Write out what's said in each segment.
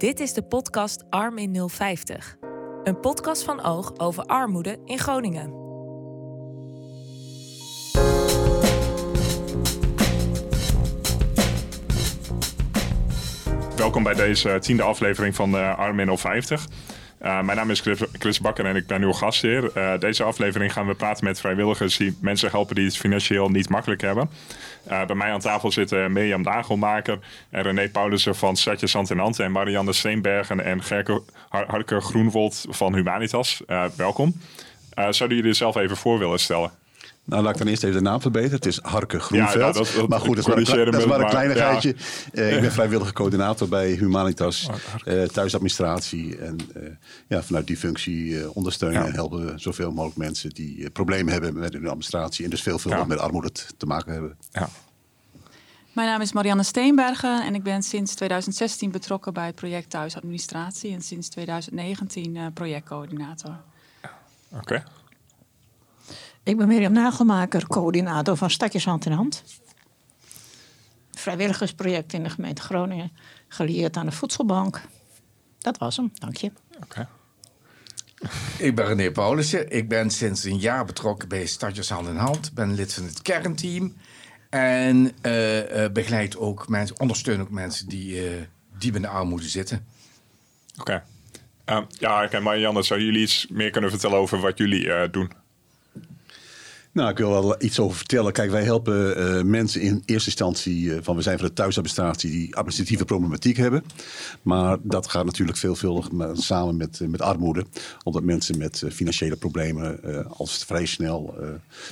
Dit is de podcast Arm in 050. Een podcast van Oog over armoede in Groningen. Welkom bij deze tiende aflevering van Arm in 050. Uh, mijn naam is Chris, Bakker en ik ben uw gastheer. Uh, deze aflevering gaan we praten met vrijwilligers die mensen helpen die het financieel niet makkelijk hebben. Uh, bij mij aan tafel zitten Mirjam Dagelmaker en René Paulussen van Stadje Zand en Marianne Steenbergen en Gerke Harke Groenwold van Humanitas. welkom. zouden jullie zelf even voor willen stellen? Nou, laat ik dan eerst even de naam verbeteren. Het is Harke Groenveld. Ja, dat, maar goed, dat is maar, dat is maar een kleinigheidje. Ja. Uh, ik ben vrijwillige coördinator bij Humanitas, uh, thuisadministratie. En uh, ja, vanuit die functie ondersteunen en helpen we zoveel mogelijk mensen die problemen hebben met hun administratie. En dus veel, veel met armoede te maken hebben. Ja. Mijn naam is Marianne Steenbergen en ik ben sinds 2016 betrokken bij het project Thuisadministratie. En sinds 2019 projectcoördinator. Oké. Ik ben Mirjam Nagelmaker, coördinator van Stadjes Hand in Hand. Vrijwilligersproject in de gemeente Groningen, gelieerd aan de voedselbank. Dat was hem, dank je. Oké. Ik ben René Paulussen. Ik ben sinds een jaar betrokken bij Stadjes Hand in Hand. Ben lid van het kernteam. En uh, uh, begeleid ook mensen, ondersteun ook mensen die uh, diep in de armoede zitten. Oké. Okay. ja, en Marianne, zou jullie iets meer kunnen vertellen over wat jullie doen? Nou, ik wil wel iets over vertellen. Kijk, wij helpen uh, mensen in eerste instantie uh, van we zijn van de thuisadministratie die administratieve problematiek hebben. Maar dat gaat natuurlijk veelvuldig samen met, uh, met armoede. Omdat mensen met financiële problemen als vrij snel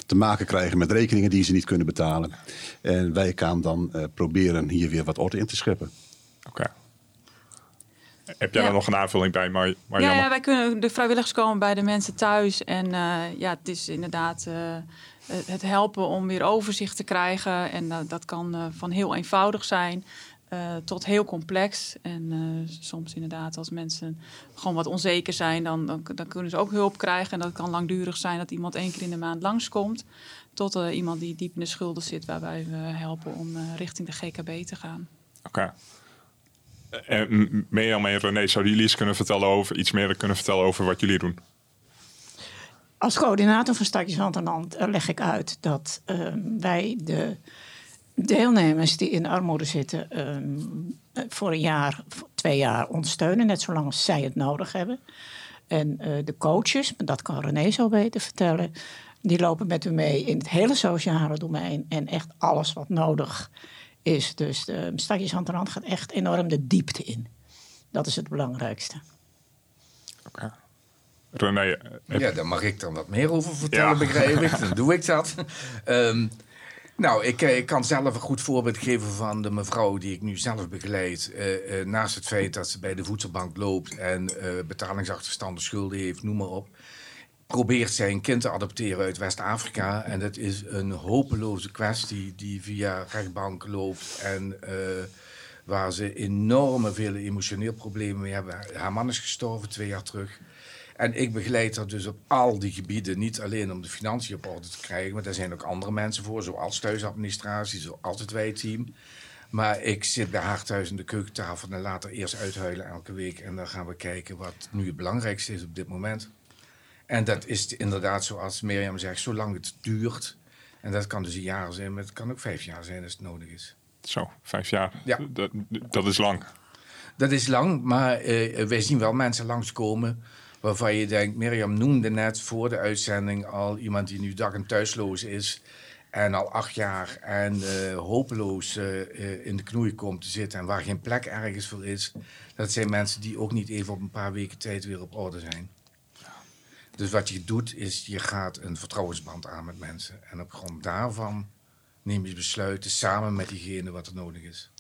te maken krijgen met rekeningen die ze niet kunnen betalen. En wij gaan dan proberen hier weer wat orde in te scheppen. Oké. Heb jij ja. nog een aanvulling bij, Mar Ja, ja, wij kunnen de vrijwilligers komen bij de mensen thuis. En uh, ja, het is inderdaad uh, het helpen om weer overzicht te krijgen. En uh, dat kan van heel eenvoudig zijn tot heel complex. En soms inderdaad, als mensen gewoon wat onzeker zijn, dan, dan, dan, kunnen ze ook hulp krijgen. En dat kan langdurig zijn dat iemand één keer in de maand langskomt. Tot iemand die diep in de schulden zit, waarbij we helpen om richting de GKB te gaan. Oké. En Mirjam en René, zouden jullie iets, kunnen vertellen over, iets meer kunnen vertellen over wat jullie doen? Als coördinator van Stadjes Hand Hand eh, leg ik uit dat ehm, wij de deelnemers die in armoede zitten ehm, voor een jaar, twee jaar ondersteunen, net zolang als zij het nodig hebben. En de coaches, dat kan René zo beter vertellen, die lopen met u mee in het hele sociale domein en echt alles wat nodig is is. Dus de Stadjes Hand Hand gaat echt enorm de diepte in. Dat is het belangrijkste. Oké. René, eh, Ja, daar mag ik dan wat meer over vertellen, ja. begrijp ik. Dan doe ik dat. um, nou, ik, eh, ik, kan zelf een goed voorbeeld geven van de mevrouw die ik nu zelf begeleid. Uh, uh, naast het feit dat ze bij de voedselbank loopt en uh, betalingsachterstanden, schulden heeft, noem maar op probeert zijn kind te adopteren uit West-Afrika. En dat is een hopeloze kwestie die via rechtbank loopt en uh, waar ze enorme vele emotioneel problemen mee hebben. Haar man is gestorven twee jaar terug. En ik begeleid haar dus op al die gebieden, niet alleen om de financiën op orde te krijgen, maar daar zijn ook andere mensen voor, zoals thuisadministratie, zoals het wijteam. Maar ik zit bij haar thuis in de keukentafel en later eerst uithuilen elke week. En dan gaan we kijken wat nu het belangrijkste is op dit moment. En dat is inderdaad zoals Mirjam zegt, zolang het duurt. En dat kan dus een jaar zijn, maar het kan ook vijf jaar zijn als het nodig is. Zo, vijf jaar. Ja. Dat, dat is lang. Dat is lang, maar uh, wij zien wel mensen langskomen waarvan je denkt... Mirjam noemde net voor de uitzending al iemand die nu dag en thuisloos is... en al acht jaar en uh, hopeloos uh, in de knoei komt te zitten... en waar geen plek ergens voor is. Dat zijn mensen die ook niet even op een paar weken tijd weer op orde zijn. Dus wat je doet, is je gaat een vertrouwensband aan met mensen. En op grond daarvan neem je besluiten samen met diegene wat er nodig is.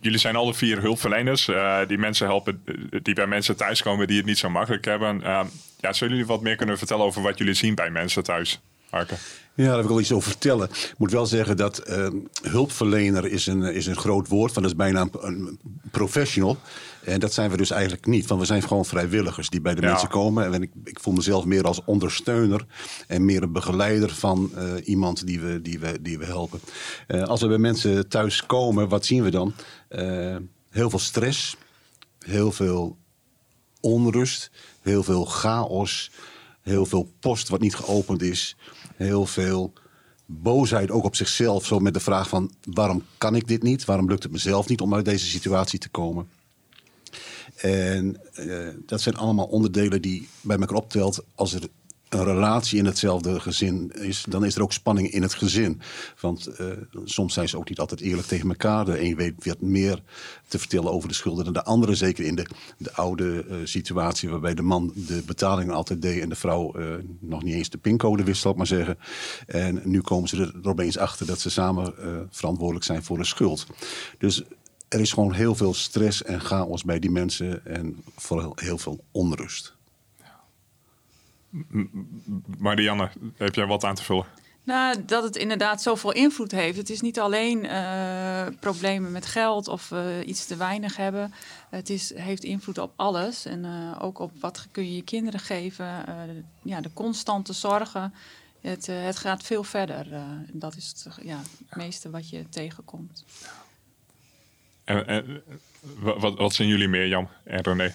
Jullie zijn alle vier hulpverleners uh, die mensen helpen, eh, die bij mensen thuiskomen die het niet zo makkelijk hebben. Uh, ja, zullen jullie wat meer kunnen vertellen over wat jullie zien bij mensen thuis? Marke? Ja, daar wil ik wel iets over vertellen. Ik moet wel zeggen dat uh, hulpverlener is een, is een groot woord. Van dat is bijna een, een professional. En dat zijn we dus eigenlijk niet. Want we zijn gewoon vrijwilligers die bij de mensen komen. En ik, ik, voel mezelf meer als ondersteuner en meer een begeleider van uh, iemand die we, die we, die we helpen. Uh, als we bij mensen thuis komen, wat zien we dan? Uh, heel veel stress. heel veel onrust, heel veel chaos, heel veel post wat niet geopend is, heel veel boosheid ook op zichzelf. Zo met de vraag van waarom kan ik dit niet? Waarom lukt het mezelf niet om uit deze situatie te komen? En uh, dat zijn allemaal onderdelen die bij elkaar optelt als er een relatie in hetzelfde gezin is, dan is er ook spanning in het gezin. Want uh, soms zijn ze ook niet altijd eerlijk tegen elkaar. De een weet wat meer te vertellen over de schulden dan de andere. Zeker in de, de oude uh, situatie waarbij de man de betalingen altijd deed en de vrouw nog niet eens de pincode wist, zal ik maar zeggen. En nu komen ze er opeens achter dat ze samen verantwoordelijk zijn voor de schuld. Dus er is gewoon heel veel stress en chaos bij die mensen en vooral heel veel onrust. Marianne, heb jij wat aan te vullen? Nou, dat het inderdaad zoveel invloed heeft. Het is niet alleen uh, problemen met geld of uh, iets te weinig hebben. Het is, heeft invloed op alles. En uh, ook op wat kun je je kinderen geven. ja, de constante zorgen. Het, het gaat veel verder. dat is het, ja, het meeste wat je tegenkomt. En, wat, wat zijn jullie meer, Jan en René?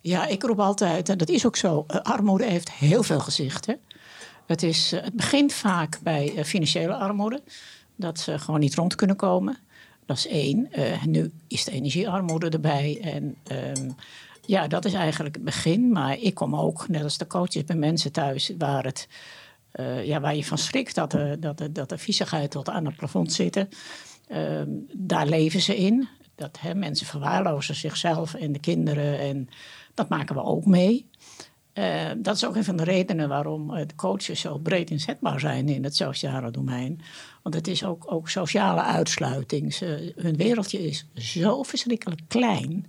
Ja, ik roep altijd, en dat is ook zo, uh, armoede heeft heel veel gezichten. Het, is, uh, het begint vaak bij uh, financiële armoede, dat ze gewoon niet rond kunnen komen. Dat is één. nu is de energiearmoede erbij. En um, ja, dat is eigenlijk het begin. Maar ik kom ook, net als de coaches, bij mensen thuis waar, het, ja, waar je van schrikt dat de, dat, de, dat de viezigheid tot aan het plafond zitten. Um, daar leven ze in. Dat mensen verwaarlozen zichzelf en de kinderen. En dat maken we ook mee. Uh, dat is ook een van de redenen waarom de coaches zo breed inzetbaar zijn in het sociale domein. Want het is ook, ook sociale uitsluiting. Hun wereldje is zo verschrikkelijk klein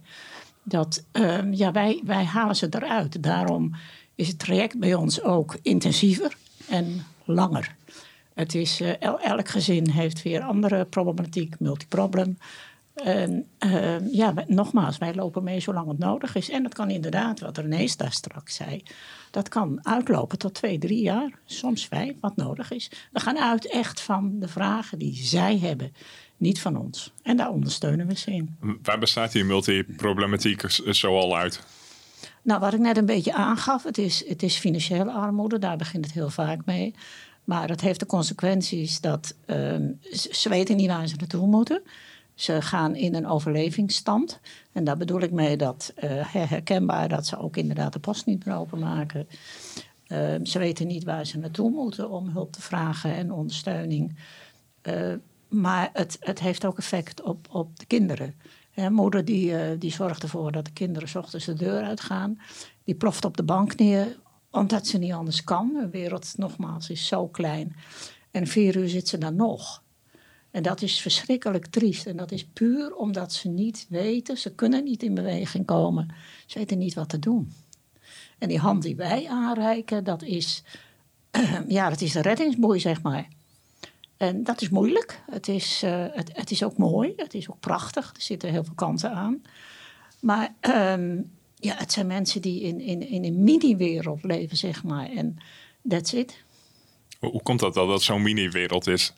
dat uh, ja, wij, wij halen ze eruit. Daarom is het traject bij ons ook intensiever en langer. Het is, uh, elk gezin heeft weer andere problematiek, multiproblem. En uh, ja, nogmaals, wij lopen mee zolang het nodig is. En dat kan inderdaad, wat René daar straks zei, dat kan uitlopen tot twee, drie jaar, soms vijf, wat nodig is. We gaan uit echt van de vragen die zij hebben, niet van ons. En daar ondersteunen we ze in. Waar bestaat die multiproblematiek zoal uit? Nou, wat ik net een beetje aangaf, het is, het is financiële armoede, daar begint het heel vaak mee. Maar het heeft de consequenties dat uh, ze weten niet waar ze naartoe moeten. Ze gaan in een overlevingsstand. En daar bedoel ik mee dat uh, herkenbaar dat ze ook inderdaad de post niet meer openmaken. Uh, ze weten niet waar ze naartoe moeten om hulp te vragen en ondersteuning. Uh, maar het, het heeft ook effect op, op de kinderen. Moeder die, die zorgt ervoor dat de kinderen s ochtends de deur uitgaan. Die ploft op de bank neer, omdat ze niet anders kan. De wereld, nogmaals, is zo klein. En vier uur zit ze dan nog. En dat is verschrikkelijk triest. En dat is puur omdat ze niet weten, ze kunnen niet in beweging komen. Ze weten niet wat te doen. En die hand die wij aanreiken, dat is, ja, dat is de reddingsboei, zeg maar. En dat is moeilijk. Het is, uh, het, het, is ook mooi. Het is ook prachtig. Er zitten heel veel kanten aan. Maar um, ja, het zijn mensen die in, in, in een mini-wereld leven, zeg maar. En that's it. Hoe, hoe komt dat dat dat zo'n mini-wereld is?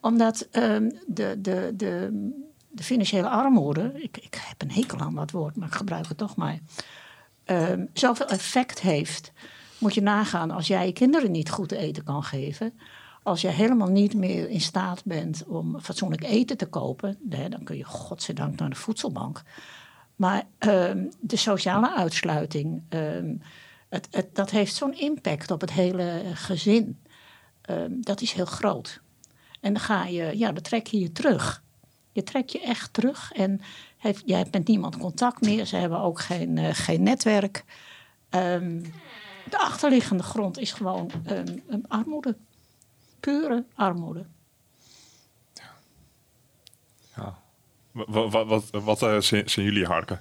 Omdat um, de, de, de, de, financiële armoede, ik, ik heb een hekel aan dat woord, maar ik gebruik het toch maar, um, zoveel effect heeft. Moet je nagaan als jij je kinderen niet goed eten kan geven. Als je helemaal niet meer in staat bent om fatsoenlijk eten te kopen, hè, dan kun je godzijdank naar de voedselbank. Maar um, de sociale uitsluiting, het, het, dat heeft zo'n impact op het hele gezin. dat is heel groot. En dan ga je, ja, dan trek je je terug. Je trekt je echt terug en heeft, jij hebt met niemand contact meer. Ze hebben ook geen, uh, geen netwerk. De achterliggende grond is gewoon armoede. Pure armoede. Ja. ja. Wat, wat, wat, wat uh, zijn jullie harken?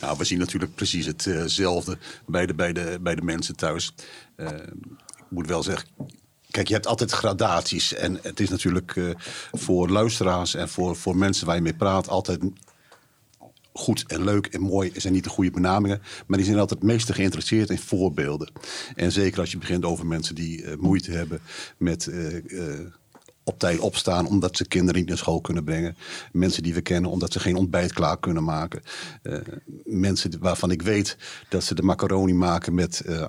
Nou, we zien natuurlijk precies hetzelfde bij, de, bij, de, bij de mensen thuis. Uh, ik moet wel zeggen, Kijk, je hebt altijd gradaties. En het is natuurlijk uh, voor luisteraars en voor, voor mensen waar je mee praat altijd goed en leuk en mooi zijn niet de goede benamingen. Maar die zijn altijd het meeste geïnteresseerd in voorbeelden. En zeker als je begint over mensen die moeite hebben met op tijd opstaan omdat ze kinderen niet naar school kunnen brengen. Mensen die we kennen omdat ze geen ontbijt klaar kunnen maken. Uh, mensen waarvan ik weet dat ze de macaroni maken met, uh,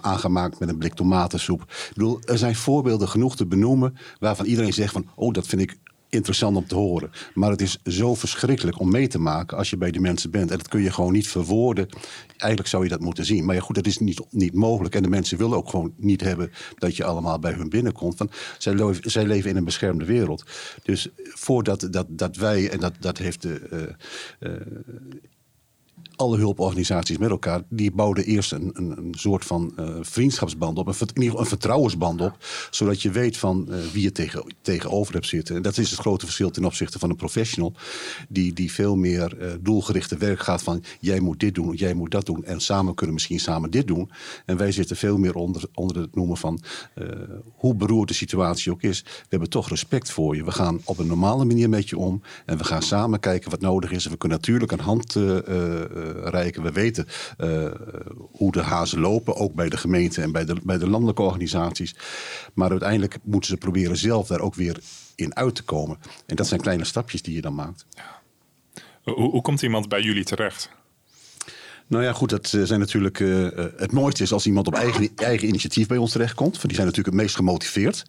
aangemaakt met een blik tomatensoep. Ik bedoel, er zijn voorbeelden genoeg te benoemen waarvan iedereen zegt van, oh dat vind ik interessant om te horen. Maar het is zo verschrikkelijk om mee te maken als je bij die mensen bent. En dat kun je gewoon niet verwoorden. Eigenlijk zou je dat moeten zien. Maar ja, goed, dat is niet, niet mogelijk. En de mensen willen ook gewoon niet hebben dat je allemaal bij hun binnenkomt. Want zij, leven, zij leven in een beschermde wereld. Dus voordat dat, dat wij, en dat, dat heeft de. Uh, uh, alle hulporganisaties met elkaar, die bouwden eerst een, een, soort van uh, vriendschapsband op, een, in ieder geval een vertrouwensband op, zodat je weet van uh, wie je tegen, tegenover hebt zitten. En dat is het grote verschil ten opzichte van een professional, die, die veel meer uh, doelgerichte werk gaat van jij moet dit doen, jij moet dat doen en samen kunnen misschien samen dit doen. En wij zitten veel meer onder, onder het noemen van hoe beroerd de situatie ook is. We hebben toch respect voor je. We gaan op een normale manier met je om en we gaan samen kijken wat nodig is. En we kunnen natuurlijk een hand rijken. We weten uh, hoe de hazen lopen, ook bij de gemeente en bij de, bij de landelijke organisaties. Maar uiteindelijk moeten ze proberen zelf daar ook weer in uit te komen. En dat zijn kleine stapjes die je dan maakt. Hoe, hoe komt iemand bij jullie terecht? Nou ja, goed, dat zijn natuurlijk. Uh, het mooiste is als iemand op eigen, eigen initiatief bij ons terechtkomt. Want die zijn natuurlijk het meest gemotiveerd.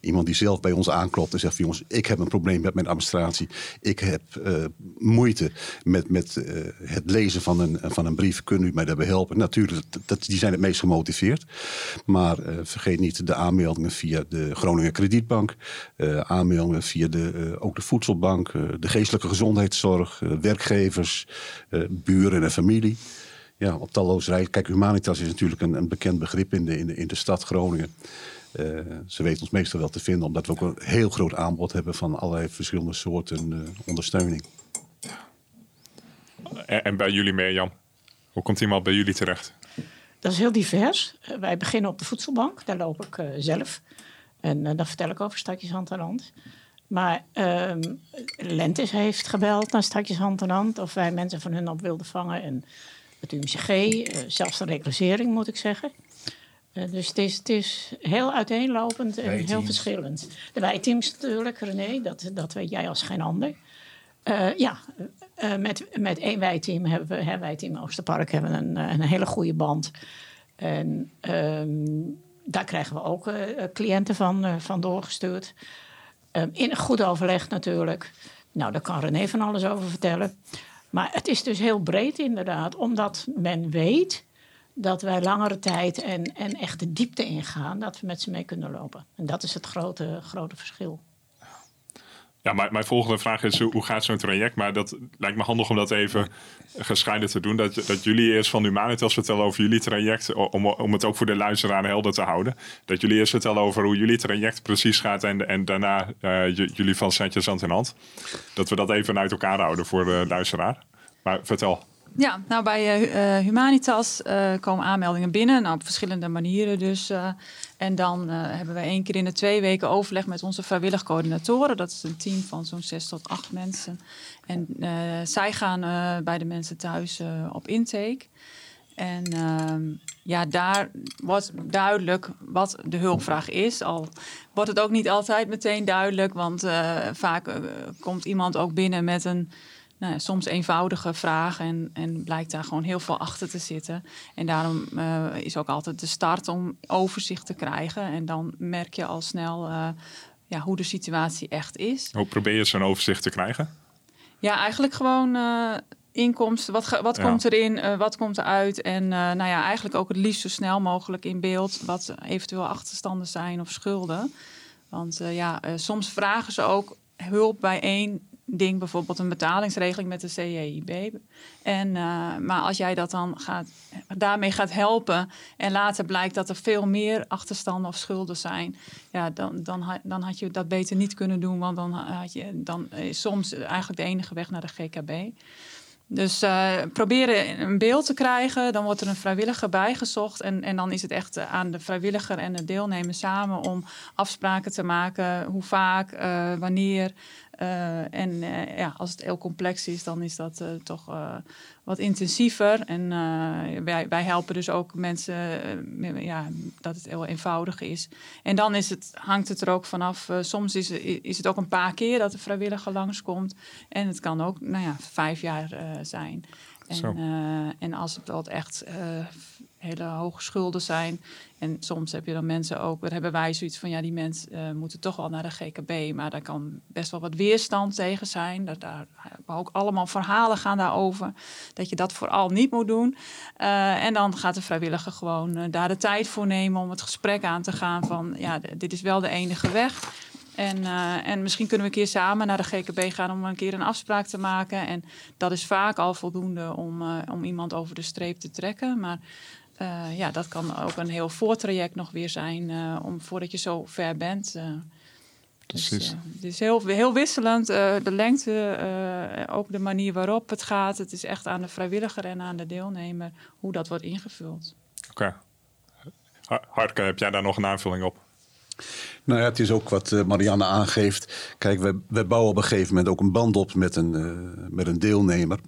Iemand die zelf bij ons aanklopt en zegt: jongens, ik heb een probleem met mijn administratie. Ik heb uh, moeite met, met uh, het lezen van een, van een brief. Kunnen u mij daarbij helpen? Natuurlijk, dat, die zijn het meest gemotiveerd. Maar uh, vergeet niet de aanmeldingen via de Groningen Kredietbank. aanmeldingen via de, ook de Voedselbank, de geestelijke gezondheidszorg, werkgevers, buren en familie ja, op talloze rijden. Kijk, Humanitas is natuurlijk een, een bekend begrip in de, in de, in de stad Groningen. Uh, ze weten ons meestal wel te vinden, omdat we ook een heel groot aanbod hebben van allerlei verschillende soorten uh, ondersteuning. En, en, bij jullie meer, Jan? Hoe komt iemand bij jullie terecht? Dat is heel divers. Uh, wij beginnen op de voedselbank, daar loop ik zelf. En dan vertel ik over Stadjes Hand aan Hand. Maar ehm, Lentis heeft gebeld naar Stadjes Hand aan Hand of wij mensen van hun op wilden vangen. En het UMCG, zelfs de reclassering moet ik zeggen. Uh, dus het is, het is heel uiteenlopend en heel verschillend. De wijteams natuurlijk, René, dat, dat weet jij als geen ander. Uh, ja, uh, met, met één wijteam hebben we, hè, wijteam Oosterpark, hebben een, een hele goede band. En um, daar krijgen we ook cliënten van, van doorgestuurd. Um, in goed overleg natuurlijk. Nou, daar kan René van alles over vertellen. Maar het is dus heel breed inderdaad, omdat men weet dat wij langere tijd en, en echt de diepte ingaan, dat we met ze mee kunnen lopen. En dat is het grote, grote verschil. Ja, mijn volgende vraag is: hoe gaat zo'n traject? Maar dat lijkt me handig om dat even gescheiden te doen. Dat, dat jullie eerst van Humanitas vertellen over jullie traject. Om, om het ook voor de luisteraar helder te houden. Dat jullie eerst vertellen over hoe jullie traject precies gaat. En, en daarna uh, jullie van Setjes hand in hand. Dat we dat even uit elkaar houden voor de luisteraar. Maar vertel. Ja, nou bij uh, Humanitas uh, komen aanmeldingen binnen, nou, op verschillende manieren dus. En dan hebben we één keer in de twee weken overleg met onze vrijwillig coördinatoren. Dat is een team van zo'n zes tot acht mensen. En zij gaan bij de mensen thuis op intake. En ehm, ja, daar wordt duidelijk wat de hulpvraag is. Al wordt het ook niet altijd meteen duidelijk, want vaak komt iemand ook binnen met een nou, soms eenvoudige vragen en, en blijkt daar gewoon heel veel achter te zitten. En daarom uh, is ook altijd de start om overzicht te krijgen. En dan merk je al snel uh, ja, hoe de situatie echt is. Hoe probeer je zo'n overzicht te krijgen? Ja, eigenlijk gewoon uh, inkomsten. Wat, wat ja. komt erin? wat komt eruit? En nou ja, eigenlijk ook het liefst zo snel mogelijk in beeld wat eventueel achterstanden zijn of schulden. Want ja, soms vragen ze ook hulp bij één ding, bijvoorbeeld een betalingsregeling met de CJIB. En, uh, maar als jij dat dan gaat, daarmee gaat helpen en later blijkt dat er veel meer achterstanden of schulden zijn, ja, dan, dan, dan had je dat beter niet kunnen doen, want dan, had je, dan is soms eigenlijk de enige weg naar de GKB. Dus uh, proberen een beeld te krijgen. Dan wordt er een vrijwilliger bijgezocht. En, en dan is het echt aan de vrijwilliger en de deelnemer samen om afspraken te maken. Hoe vaak, uh, wanneer. Eh, en eh, ja, als het heel complex is, dan is dat uh, toch wat intensiever. En wij, wij helpen dus ook mensen ja, dat het heel eenvoudig is. En dan is het, hangt het er ook vanaf. soms is, is het ook een paar keer dat de vrijwilliger langskomt. En het kan ook nou ja, vijf jaar zijn. En, en als het wat echt hele hoge schulden zijn. En soms heb je dan mensen ook, daar hebben wij zoiets van, ja, die mensen uh, moeten toch wel naar de GKB, maar daar kan best wel wat weerstand tegen zijn. Dat daar ook allemaal verhalen gaan daarover, dat je dat vooral niet moet doen. Uh, en dan gaat de vrijwilliger gewoon uh, daar de tijd voor nemen om het gesprek aan te gaan van, ja, dit is wel de enige weg. En, en misschien kunnen we een keer samen naar de GKB gaan om een keer een afspraak te maken. En dat is vaak al voldoende om, om iemand over de streep te trekken. Maar uh, ja, dat kan ook een heel voortraject nog weer zijn uh, om, voordat je zo ver bent. Uh, Precies. Dus, het is heel, heel wisselend. de lengte, ook de manier waarop het gaat. Het is echt aan de vrijwilliger en aan de deelnemer hoe dat wordt ingevuld. Oké. Okay. Hartke, heb jij daar nog een aanvulling op? Nou ja, het is ook wat Marianne aangeeft. Kijk, we, we bouwen op een gegeven moment ook een band op met een, uh, met een deelnemer.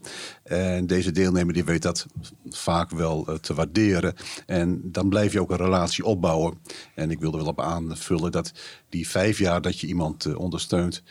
En deze deelnemer die weet dat vaak wel uh, te waarderen. En dan blijf je ook een relatie opbouwen. En ik wilde wel op aanvullen dat die vijf jaar dat je iemand ondersteunt...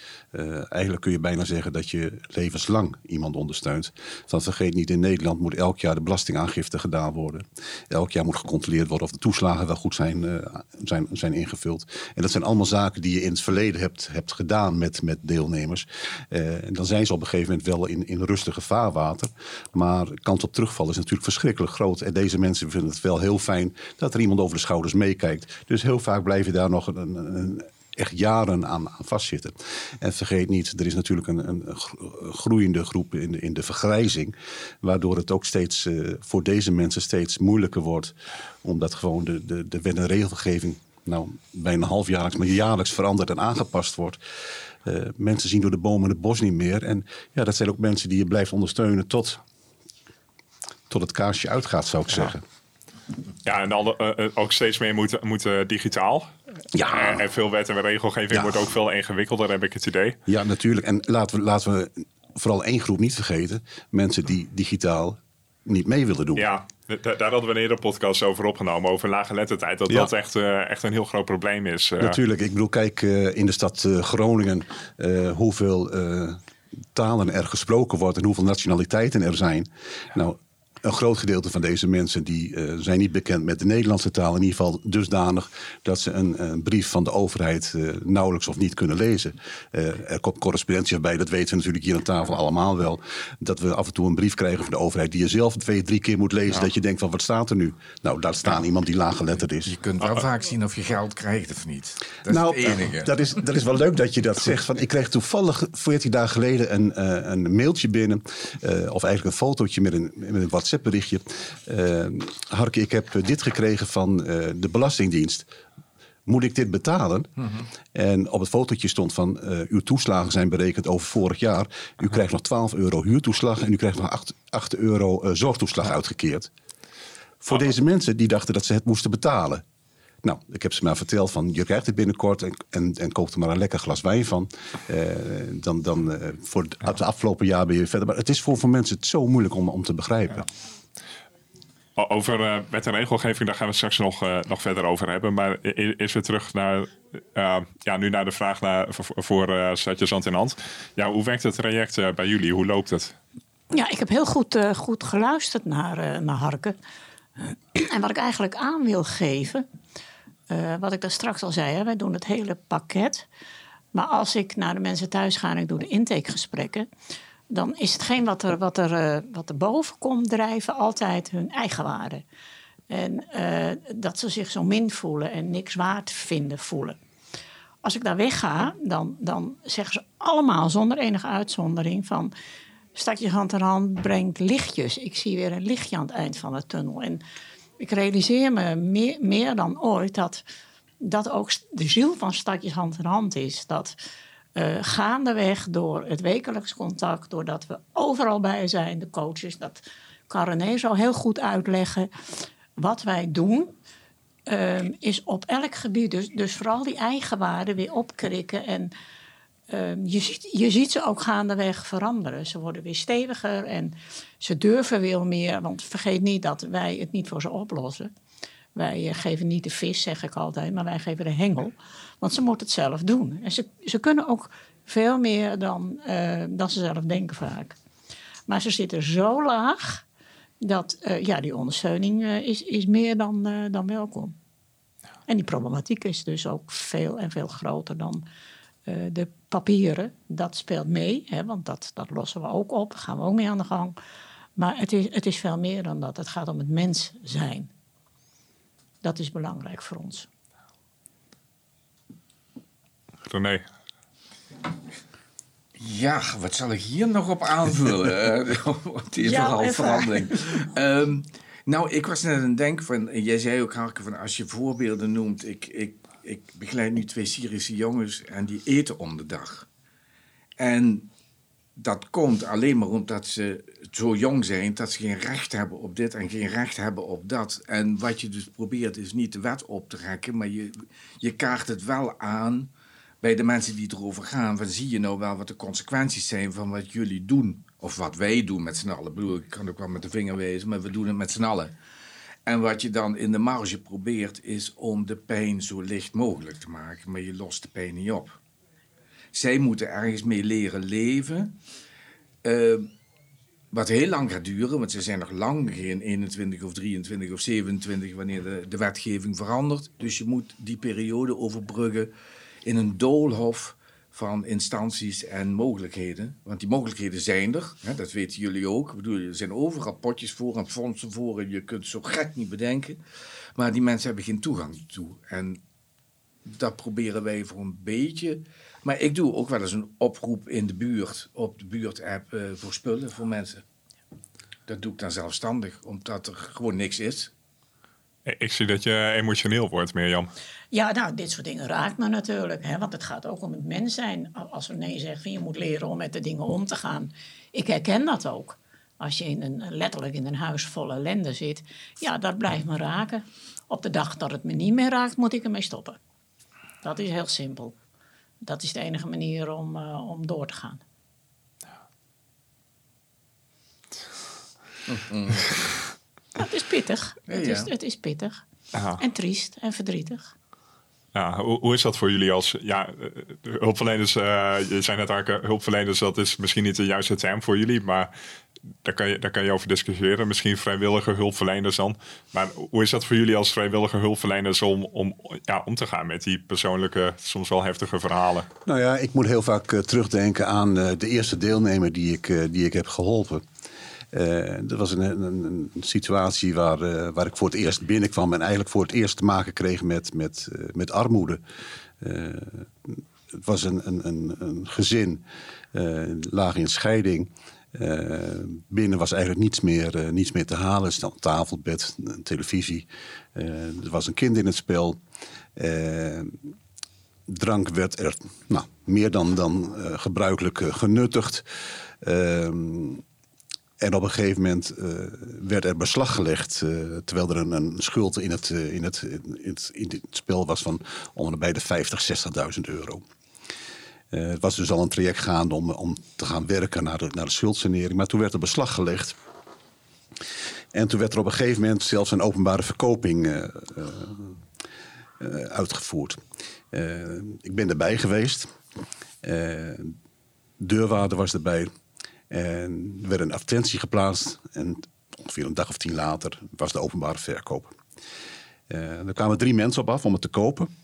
eigenlijk kun je bijna zeggen dat je levenslang iemand ondersteunt. Want vergeet niet, in Nederland moet elk jaar de belastingaangifte gedaan worden. Elk jaar moet gecontroleerd worden of de toeslagen wel goed zijn, zijn, zijn ingevuld. En dat zijn allemaal zaken die je in het verleden hebt, hebt gedaan met, met deelnemers. Uh, en dan zijn ze op een gegeven moment wel in, in rustige vaarwater. Maar kans op terugval is natuurlijk verschrikkelijk groot. En deze mensen vinden het wel heel fijn dat er iemand over de schouders meekijkt. Dus heel vaak blijf je daar nog een, een echt jaren aan, aan, vastzitten. En vergeet niet, er is natuurlijk een, een groeiende groep in de, in de vergrijzing. Waardoor het ook steeds uh, voor deze mensen steeds moeilijker wordt. Omdat gewoon de, de, de wet en regelgeving nou, bijna halfjaarlijks, maar jaarlijks veranderd en aangepast wordt. Uh, mensen zien door de bomen het bos niet meer. En ja, dat zijn ook mensen die je blijft ondersteunen tot, tot het kaarsje uitgaat, zou ik zeggen. Ja, en dan uh, ook steeds meer moeten moet, digitaal. Ja. En, en, veel wet en regelgeving ja. wordt ook veel ingewikkelder, heb ik het idee. Ja, natuurlijk. En laten we, laten we vooral één groep niet vergeten. Mensen die digitaal niet mee willen doen. Ja, daar hadden we een eerder podcast over opgenomen, over lage lettertijd. Dat dat echt, uh, echt een heel groot probleem is. Uh. Natuurlijk, ik bedoel, kijk uh, in de stad Groningen hoeveel talen er gesproken wordt en hoeveel nationaliteiten er zijn. Nou, een groot gedeelte van deze mensen die, uh, zijn niet bekend met de Nederlandse taal. In ieder geval dusdanig dat ze een, een brief van de overheid uh, nauwelijks of niet kunnen lezen. Uh, er komt correspondentie bij, dat weten we natuurlijk hier aan tafel allemaal wel. Dat we af en toe een brief krijgen van de overheid die je zelf twee, drie keer moet lezen. Ja. Dat je denkt van wat staat er nu? Nou, daar staat ja. iemand die laaggeletterd is. Je kunt wel vaak zien of je geld krijgt of niet. Dat nou, is het enige. Dat is, dat is wel leuk dat je dat zegt. Van, ik kreeg toevallig 14 dagen geleden een, een mailtje binnen. of eigenlijk een fotootje met een, met een WhatsApp WhatsApp-berichtje. Uh, Harke, ik heb dit gekregen van uh, de Belastingdienst. Moet ik dit betalen? Mm -hmm. En op het fotootje stond van... Uh, uw toeslagen zijn berekend over vorig jaar. U krijgt nog 12 euro huurtoeslag... en u krijgt nog 8, 8 euro zorgtoeslag uitgekeerd. Voor oh. deze mensen die dachten dat ze het moesten betalen. Nou, ik heb ze maar verteld van je krijgt het binnenkort en, en, en koop er maar een lekker glas wijn van. Uh, dan dan uh, voor het, ja. afgelopen jaar ben je verder. Maar het is voor, voor mensen het zo moeilijk om, om te begrijpen. Ja. Over uh, wet en regelgeving, daar gaan we straks nog, uh, nog verder over hebben. Maar eerst weer terug naar, uh, ja, nu naar de vraag naar, voor, voor uh, Stadje Zand in Hand. Ja, hoe werkt het traject bij jullie? Hoe loopt het? Ja, ik heb heel goed, goed geluisterd naar, naar Harke. en wat ik eigenlijk aan wil geven, wat ik daar straks al zei, hè, wij doen het hele pakket. Maar als ik naar de mensen thuis ga en ik doe de intakegesprekken dan is hetgeen wat er, wat er, uh, wat er boven komt drijven altijd hun eigen waarde. En uh, dat ze zich zo min voelen en niks waard vinden voelen. Als ik daar wegga, dan, dan zeggen ze allemaal zonder enige uitzondering van... Stadje hand in hand brengt lichtjes. Ik zie weer een lichtje aan het eind van de tunnel. En ik realiseer me meer, dan ooit dat dat ook de ziel van Stadjes hand in hand is. Dat uh, gaandeweg door het wekelijks contact, doordat we overal bij zijn, de coaches, dat kan zo heel goed uitleggen. Wat wij doen, uh, is op elk gebied, dus, dus vooral die eigenwaarde weer opkrikken en ehm, je, ziet, je ziet ze ook gaandeweg veranderen. Ze worden weer steviger en ze durven weer meer. Want vergeet niet dat wij het niet voor ze oplossen. Wij eh, geven niet de vis, zeg ik altijd, maar wij geven de hengel. Want ze moeten het zelf doen. En ze, ze kunnen ook veel meer dan, uh, dan ze zelf denken vaak. Maar ze zitten zo laag dat uh, ja, die ondersteuning uh, is, is meer dan, dan welkom. En die problematiek is dus ook veel en veel groter dan de papieren. Dat speelt mee, hè, want dat, dat lossen we ook op. Daar gaan we ook mee aan de gang. Maar het is, het is veel meer dan dat. Het gaat om het mens zijn. Dat is belangrijk voor ons. René. Ja, wat zal ik hier nog op aanvullen? Het is ja, nogal verandering. Um, nou, ik was net aan het denken van... Jij zei ook, Harke, van als je voorbeelden noemt... Ik, ik, ik begeleid nu twee Syrische jongens en die eten om de dag. En dat komt alleen maar omdat ze zo jong zijn dat ze geen recht hebben op dit en geen recht hebben op dat. En wat je dus probeert is niet de wet op te rekken, maar je, je kaart het wel aan bij de mensen die erover gaan. Van zie je nou wel wat de consequenties zijn van wat jullie doen? Of wat wij doen met z'n allen. Ik bedoel, ik kan ook wel met de vinger wezen, maar we doen het met z'n allen. En wat je dan in de marge probeert, is om de pijn zo licht mogelijk te maken, maar je lost de pijn niet op. Zij moeten ergens mee leren leven. Uh, wat heel lang gaat duren, want ze zijn nog lang geen 21 of 23 of 27 wanneer de, de wetgeving verandert. Dus je moet die periode overbruggen in een doolhof van instanties en mogelijkheden. Want die mogelijkheden zijn er, hè, dat weten jullie ook. Ik bedoel, er zijn overal potjes voor en fondsen voor je kunt zo gek niet bedenken. Maar die mensen hebben geen toegang toe. En dat proberen wij voor een beetje maar ik doe ook wel eens een oproep in de buurt, op de buurt-app uh, voor spullen voor mensen. Dat doe ik dan zelfstandig, omdat er gewoon niks is. Ik zie dat je emotioneel wordt, Mirjam. Ja, nou, dit soort dingen raakt me natuurlijk. Hè, want het gaat ook om het mens zijn. Als we nee zeggen van je moet leren om met de dingen om te gaan. Ik herken dat ook. Als je in een, letterlijk in een huis vol ellende zit. Ja, dat blijft me raken. Op de dag dat het me niet meer raakt, moet ik ermee stoppen. Dat is heel simpel. Dat is de enige manier om, uh, om door te gaan. pittig. Het, is, het is pittig. En triest en verdrietig. Ja, hoe, hoe, is dat voor jullie als ja, eh, hulpverleners? Uh, je zei net ook, hulpverleners, dat is misschien niet de juiste term voor jullie, maar daar kan, je, daar kan je over discussiëren. Misschien vrijwillige hulpverleners dan. Maar hoe is dat voor jullie als vrijwillige hulpverleners om, om, ja, om te gaan met die persoonlijke, soms wel heftige verhalen? Nou ja, ik moet heel vaak uh, terugdenken aan uh, de eerste deelnemer die ik, uh, die ik heb geholpen. Dat was een, een, een situatie waar, waar ik voor het eerst binnenkwam en eigenlijk voor het eerst te maken kreeg met, met, met armoede. het was een, een, een, gezin, laag in scheiding. Uh, binnen was eigenlijk niets meer, uh, niets meer te halen. Een tafelbed, een televisie. Uh, er was een kind in het spel. drank werd er nou, meer dan, dan gebruikelijk genuttigd. En op een gegeven moment werd er beslag gelegd. terwijl er een, een schuld in het, het, in, het, in spel was van bij de 50, 60.000 euro. Het was dus al een traject gaande om, om te gaan werken naar de, naar de schuldsanering. Maar toen werd er beslag gelegd. En toen werd er op een gegeven moment zelfs een openbare verkoping uitgevoerd. ik ben erbij geweest. deurwaarder was erbij. En er werd een advertentie geplaatst. En ongeveer een dag of tien later was de openbare verkoop. er kwamen drie mensen op af om het te kopen.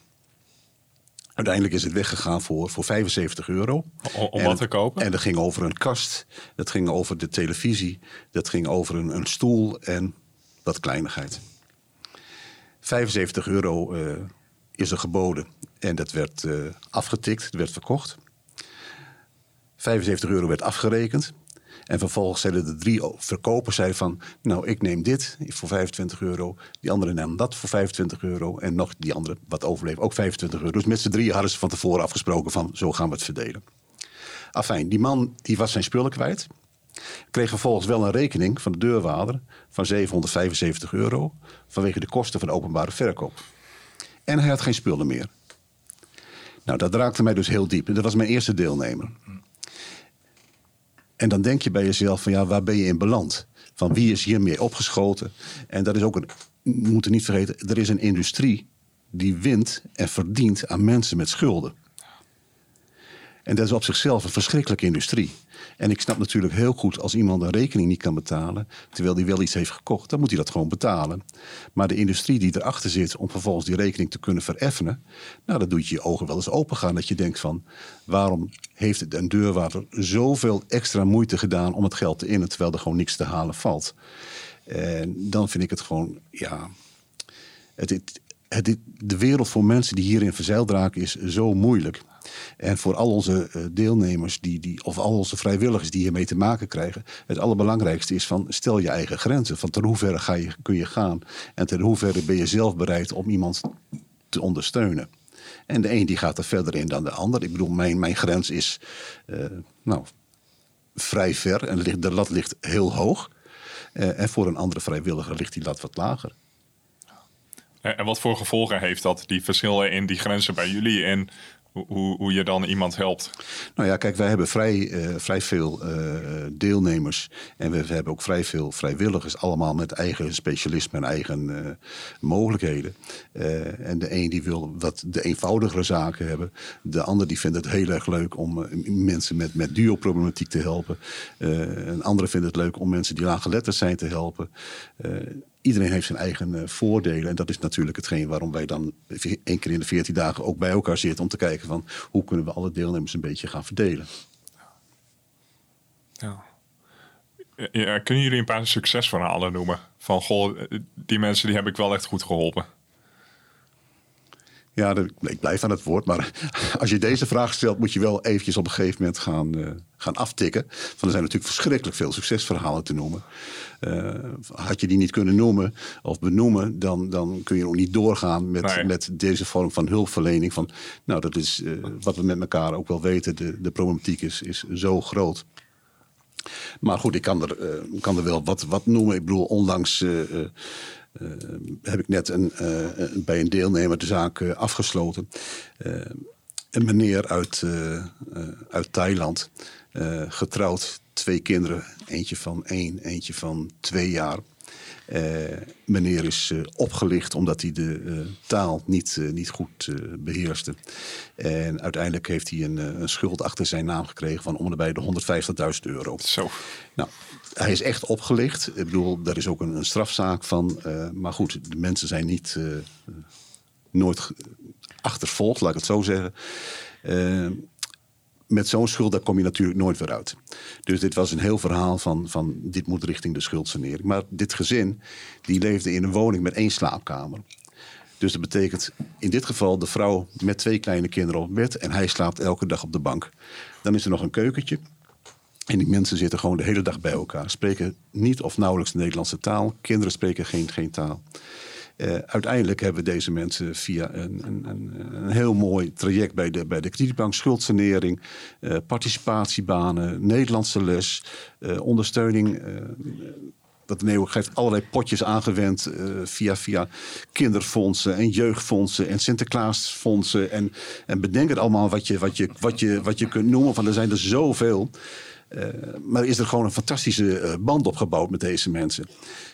Uiteindelijk is het weggegaan voor, voor 75 euro. Om, wat te kopen? En dat ging over een kast, dat ging over de televisie, dat ging over een, een stoel en wat kleinigheid. 75 euro uh, is er geboden en dat werd uh, afgetikt, het werd verkocht. 75 euro werd afgerekend. En vervolgens zeiden de drie verkopers van... nou, ik neem dit voor 25 euro. Die andere neemt dat voor 25 euro. En nog die andere, wat overleeft, ook 25 euro. Dus met z'n drie hadden ze van tevoren afgesproken van... zo gaan we het verdelen. Afijn, die man die was zijn spullen kwijt. Kreeg vervolgens wel een rekening van de deurwaarder van 775 euro... vanwege de kosten van de openbare verkoop. En hij had geen spullen meer. Nou, dat raakte mij dus heel diep. Dat was mijn eerste deelnemer. En dan denk je bij jezelf van ja, waar ben je in beland? Van wie is hiermee opgeschoten? En dat is ook een, we moeten niet vergeten, er is een industrie die wint en verdient aan mensen met schulden. En dat is op zichzelf een verschrikkelijke industrie. En ik snap natuurlijk heel goed als iemand een rekening niet kan betalen, terwijl hij wel iets heeft gekocht, dan moet hij dat gewoon betalen. Maar de industrie die erachter zit om vervolgens die rekening te kunnen vereffenen, nou, dat doet je je ogen wel eens open gaan. Dat je denkt van, waarom heeft een deurwaarder zoveel extra moeite gedaan om het geld te innen, terwijl er gewoon niks te halen valt? En dan vind ik het gewoon, ja, het, de wereld voor mensen die hierin verzeild raken is zo moeilijk. En voor al onze eh, deelnemers, die, die, of al onze vrijwilligers die hiermee te maken krijgen, het allerbelangrijkste is van stel je eigen grenzen. Van ter hoeverre ga je, kun je gaan en ter hoeverre ben je zelf bereid om iemand te ondersteunen. En de een die gaat er verder in dan de ander. Ik bedoel, mijn, mijn grens is uh, nou, vrij ver en de lat ligt heel hoog. Uh, en voor een andere vrijwilliger ligt die lat wat lager. En wat voor gevolgen heeft dat, die verschillen in die grenzen bij jullie en hoe, hoe je dan iemand helpt? Nou ja, kijk, wij hebben vrij, uh, vrij veel uh, deelnemers en we, hebben ook vrij veel vrijwilligers, allemaal met eigen specialisme en eigen uh, mogelijkheden. en de een die wil wat de eenvoudigere zaken hebben, de ander die vindt het heel erg leuk om mensen met, met duoproblematiek te helpen. een andere vindt het leuk om mensen die laaggeletterd zijn te helpen iedereen heeft zijn eigen uh, voordelen. En dat is natuurlijk hetgeen waarom wij dan één keer in de veertien dagen ook bij elkaar zitten. Om te kijken van hoe kunnen we alle deelnemers een beetje gaan verdelen. Ja. Ja, kunnen jullie een paar succesverhalen noemen? Van goh, die mensen die heb ik wel echt goed geholpen. Ja, ik blijf aan het woord. Maar als je deze vraag stelt, moet je wel eventjes op een gegeven moment gaan, uh, gaan aftikken. Want er zijn natuurlijk verschrikkelijk veel succesverhalen te noemen. Uh, had je die niet kunnen noemen of benoemen, dan, dan kun je ook niet doorgaan met, nee. met deze vorm van hulpverlening. Van, nou, dat is uh, wat we met elkaar ook wel weten. De, de problematiek is, is zo groot. Maar goed, ik kan er, kan er wel wat, wat noemen. Ik bedoel, onlangs uh, heb ik net een, uh, bij een deelnemer de zaak uh, afgesloten. een meneer uit, uit Thailand, getrouwd, twee kinderen. Eentje van één, eentje van twee jaar. Uh, meneer is uh, opgelicht omdat hij de uh, taal niet, niet goed beheerste. En uiteindelijk heeft hij een, een, schuld achter zijn naam gekregen van om en bij de 150.000 euro. Zo. Nou, hij is echt opgelicht. Ik bedoel, daar is ook een, een strafzaak van. maar goed, de mensen zijn niet nooit achtervolgd, laat ik het zo zeggen met zo'n schuld, daar kom je natuurlijk nooit weer uit. Dus dit was een heel verhaal van, van dit moet richting de schuldsanering. Maar dit gezin, die leefde in een woning met één slaapkamer. Dus dat betekent in dit geval de vrouw met twee kleine kinderen op bed... en hij slaapt elke dag op de bank. Dan is er nog een keukentje. En die mensen zitten gewoon de hele dag bij elkaar. Spreken niet of nauwelijks de Nederlandse taal. Kinderen spreken geen, geen taal. Uh, uiteindelijk hebben deze mensen via een, een, een, heel mooi traject bij de, bij de kredietbank, schuldsanering, uh, participatiebanen, Nederlandse les, uh, ondersteuning. dat Nederland geeft allerlei potjes aangewend via, via kinderfondsen en jeugdfondsen en Sinterklaasfondsen. En, en bedenk het allemaal wat je, wat, je, wat, je, wat je kunt noemen. Van er zijn er zoveel. Maar is er gewoon een fantastische band opgebouwd met deze mensen.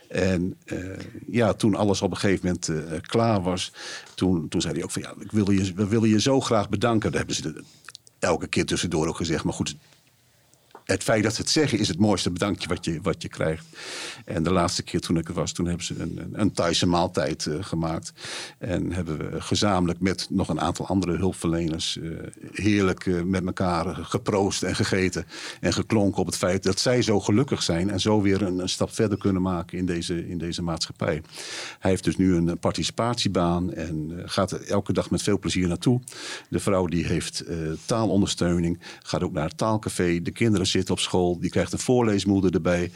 En uh, ja, toen alles op een gegeven moment klaar was, toen, toen zei hij ook van ja, ik wil je, we willen je zo graag bedanken. Dat hebben ze elke keer tussendoor ook gezegd. Maar goed, het feit dat ze het zeggen is het mooiste bedankje wat je, wat je krijgt. En de laatste keer toen ik er was, toen hebben ze een, een, Thaise maaltijd uh, gemaakt. En hebben we gezamenlijk met nog een aantal andere hulpverleners uh, heerlijk uh, met elkaar geproost en gegeten. En geklonken op het feit dat zij zo gelukkig zijn en zo weer een, stap verder kunnen maken in deze, in deze maatschappij. Hij heeft dus nu een participatiebaan en gaat elke dag met veel plezier naartoe. De vrouw die heeft taalondersteuning, gaat ook naar het taalcafé. De kinderen zitten op school, die krijgt een voorleesmoeder erbij.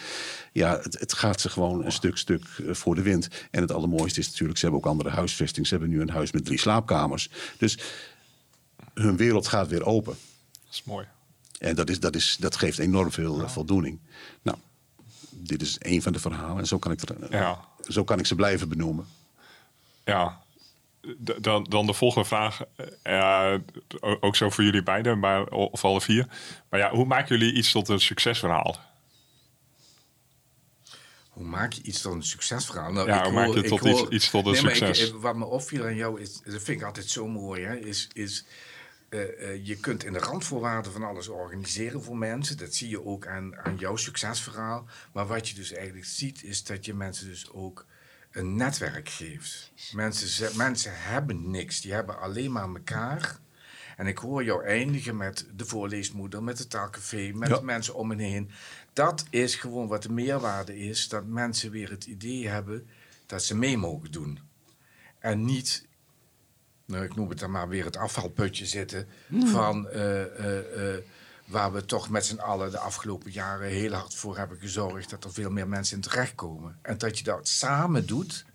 Ja, het, het gaat ze gewoon een stuk, stuk eh, voor de wind. En het allermooiste is natuurlijk, ze hebben ook andere huisvesting. Ze hebben nu een huis met drie slaapkamers. Dus hun wereld gaat weer open. Dat is mooi. En dat, is, dat, is, dat geeft enorm veel ja. voldoening. Nou, dit is een van de verhalen. En zo kan ik, er, ja. zo kan ik ze blijven benoemen. Ja, dan, dan de volgende vraag. eh, ook zo voor jullie beiden, maar, of alle vier. Maar ja, hoe maken jullie iets tot een succesverhaal? Hoe maak je iets tot een succesverhaal? Nou, Ja, hoe maak je ik iets- iets tot een nee, ik- succes? eh, wat me opviel aan jou, is, dat vind ik altijd zo mooi, hè, is... is eh, eh, je kunt in de randvoorwaarden van alles organiseren voor mensen. Dat zie je ook aan, aan jouw succesverhaal. Maar wat je dus eigenlijk ziet, is dat je mensen dus ook een netwerk geeft. Mensen, ze- mensen hebben niks, die hebben alleen maar elkaar. En ik hoor jou eindigen met de voorleesmoeder, met het taalcafé, met Ja. de mensen om me heen. Dat is gewoon wat de meerwaarde is, dat mensen weer het idee hebben dat ze mee mogen doen. En niet, nou, ik noem het dan maar weer het afvalputje zitten, van eh, eh, eh, waar we toch met z'n allen de afgelopen jaren heel hard voor hebben gezorgd dat er veel meer mensen in terechtkomen. En dat je dat samen doet,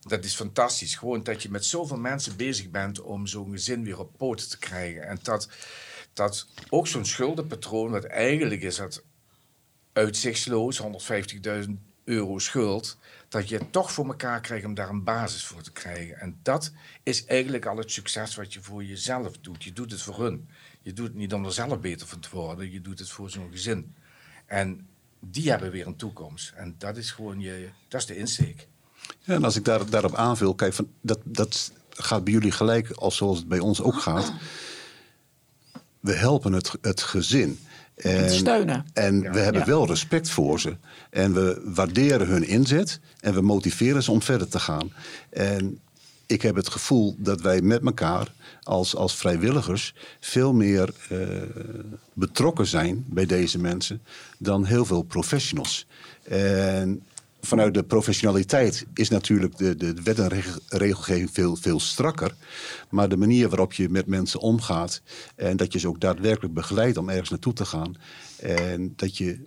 dat is fantastisch. Gewoon dat je met zoveel mensen bezig bent om zo'n gezin weer op poten te krijgen. En dat, dat ook zo'n schuldenpatroon, wat eigenlijk is dat uitzichtsloos, 150.000 euro schuld, dat je het toch voor elkaar krijgt om daar een basis voor te krijgen. En dat is eigenlijk al het succes wat je voor jezelf doet. Je doet het voor hun. Je doet het niet om er zelf beter van te worden, je doet het voor zo'n gezin. En die hebben weer een toekomst. En dat is gewoon je, dat is de insteek. Ja, en als ik daar, daarop aanvul, kijk, van, dat, dat gaat bij jullie gelijk als zoals het bij ons ook gaat. We helpen het, het gezin. En, steunen. En we hebben Ja. wel respect voor ze. En we waarderen hun inzet. En we motiveren ze om verder te gaan. En ik heb het gevoel dat wij met elkaar als, als vrijwilligers veel meer eh, betrokken zijn bij deze mensen dan heel veel professionals. En vanuit de professionaliteit is natuurlijk de, de wet en reg- regelgeving veel, veel strakker. Maar de manier waarop je met mensen omgaat en dat je ze ook daadwerkelijk begeleidt om ergens naartoe te gaan. En dat je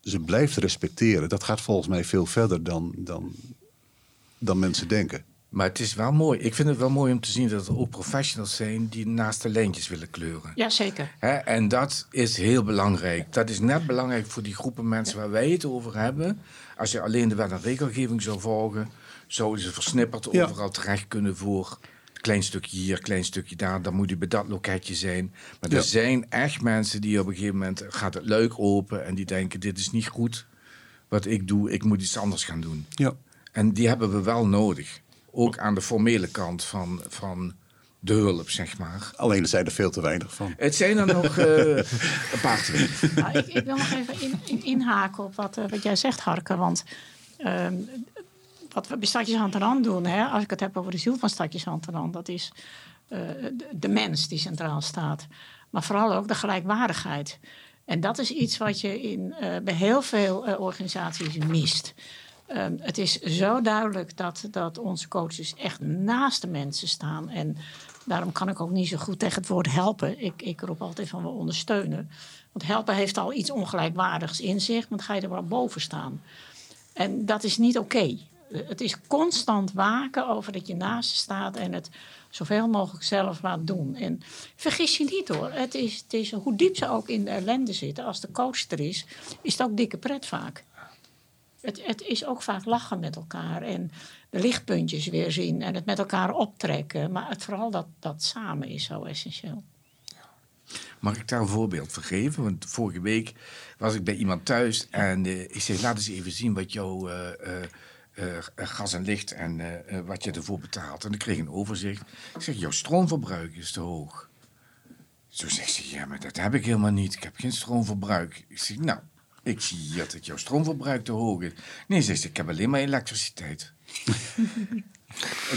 ze blijft respecteren, dat gaat volgens mij veel verder dan, dan, dan mensen denken. Maar het is wel mooi. Ik vind het wel mooi om te zien dat er ook professionals zijn die naast de lijntjes willen kleuren. Jazeker. Hè, en dat is heel belangrijk. Dat is net belangrijk voor die groepen mensen waar wij het over hebben. Als je alleen de wet en regelgeving zou volgen, zouden ze versnipperd Ja. overal terecht kunnen voor klein stukje hier, klein stukje daar. Dan moet je bij dat loketje zijn. Maar er Ja. zijn echt mensen die op een gegeven moment gaat het luik open en die denken: dit is niet goed wat ik doe, ik moet iets anders gaan doen. Ja. En die hebben we wel nodig. Ook aan de formele kant van, van de hulp, zeg maar. Alleen er zijn er veel te weinig van. Het zijn er nog eh, een paar te weinig. Nou, ik, ik wil nog even in, in- inhaken op wat, eh, wat jij zegt, Harke. Want ehm, wat we bij Stadjes aan Rand doen, hè, als ik het heb over de ziel van Stadjes aan Rand, dat is eh, de, de mens die centraal staat. Maar vooral ook de gelijkwaardigheid. En dat is iets wat je in, eh, bij heel veel eh, organisaties mist. Ehm, het is zo duidelijk dat, dat onze coaches echt naast de mensen staan. En daarom kan ik ook niet zo goed tegen het woord helpen. Ik, ik roep altijd van we ondersteunen. Want helpen heeft al iets ongelijkwaardigs in zich, want ga je er wel boven staan. En dat is niet oké. Het is constant waken over dat je naast staat en het zoveel mogelijk zelf laat doen. En vergis je niet hoor, het is, het is hoe diep ze ook in de ellende zitten, als de coach er is, is het ook dikke pret vaak. Het, is ook vaak lachen met elkaar en de lichtpuntjes weer zien en het met elkaar optrekken. Maar het, vooral dat, dat samen is zo essentieel. Mag ik daar een voorbeeld van geven? Want vorige week was ik bij iemand thuis en eh, ik zei: Laat eens even zien wat jouw eh, eh, gas en licht en wat je ervoor betaalt. En ik kreeg een overzicht. Ik zeg: Jouw stroomverbruik is te hoog. Zo zegt ze: Ja, maar dat heb ik helemaal niet. Ik heb geen stroomverbruik. Ik zeg: Nou, ik zie hier dat jouw stroomverbruik te hoog is. Nee, ze: Ik heb alleen maar elektriciteit.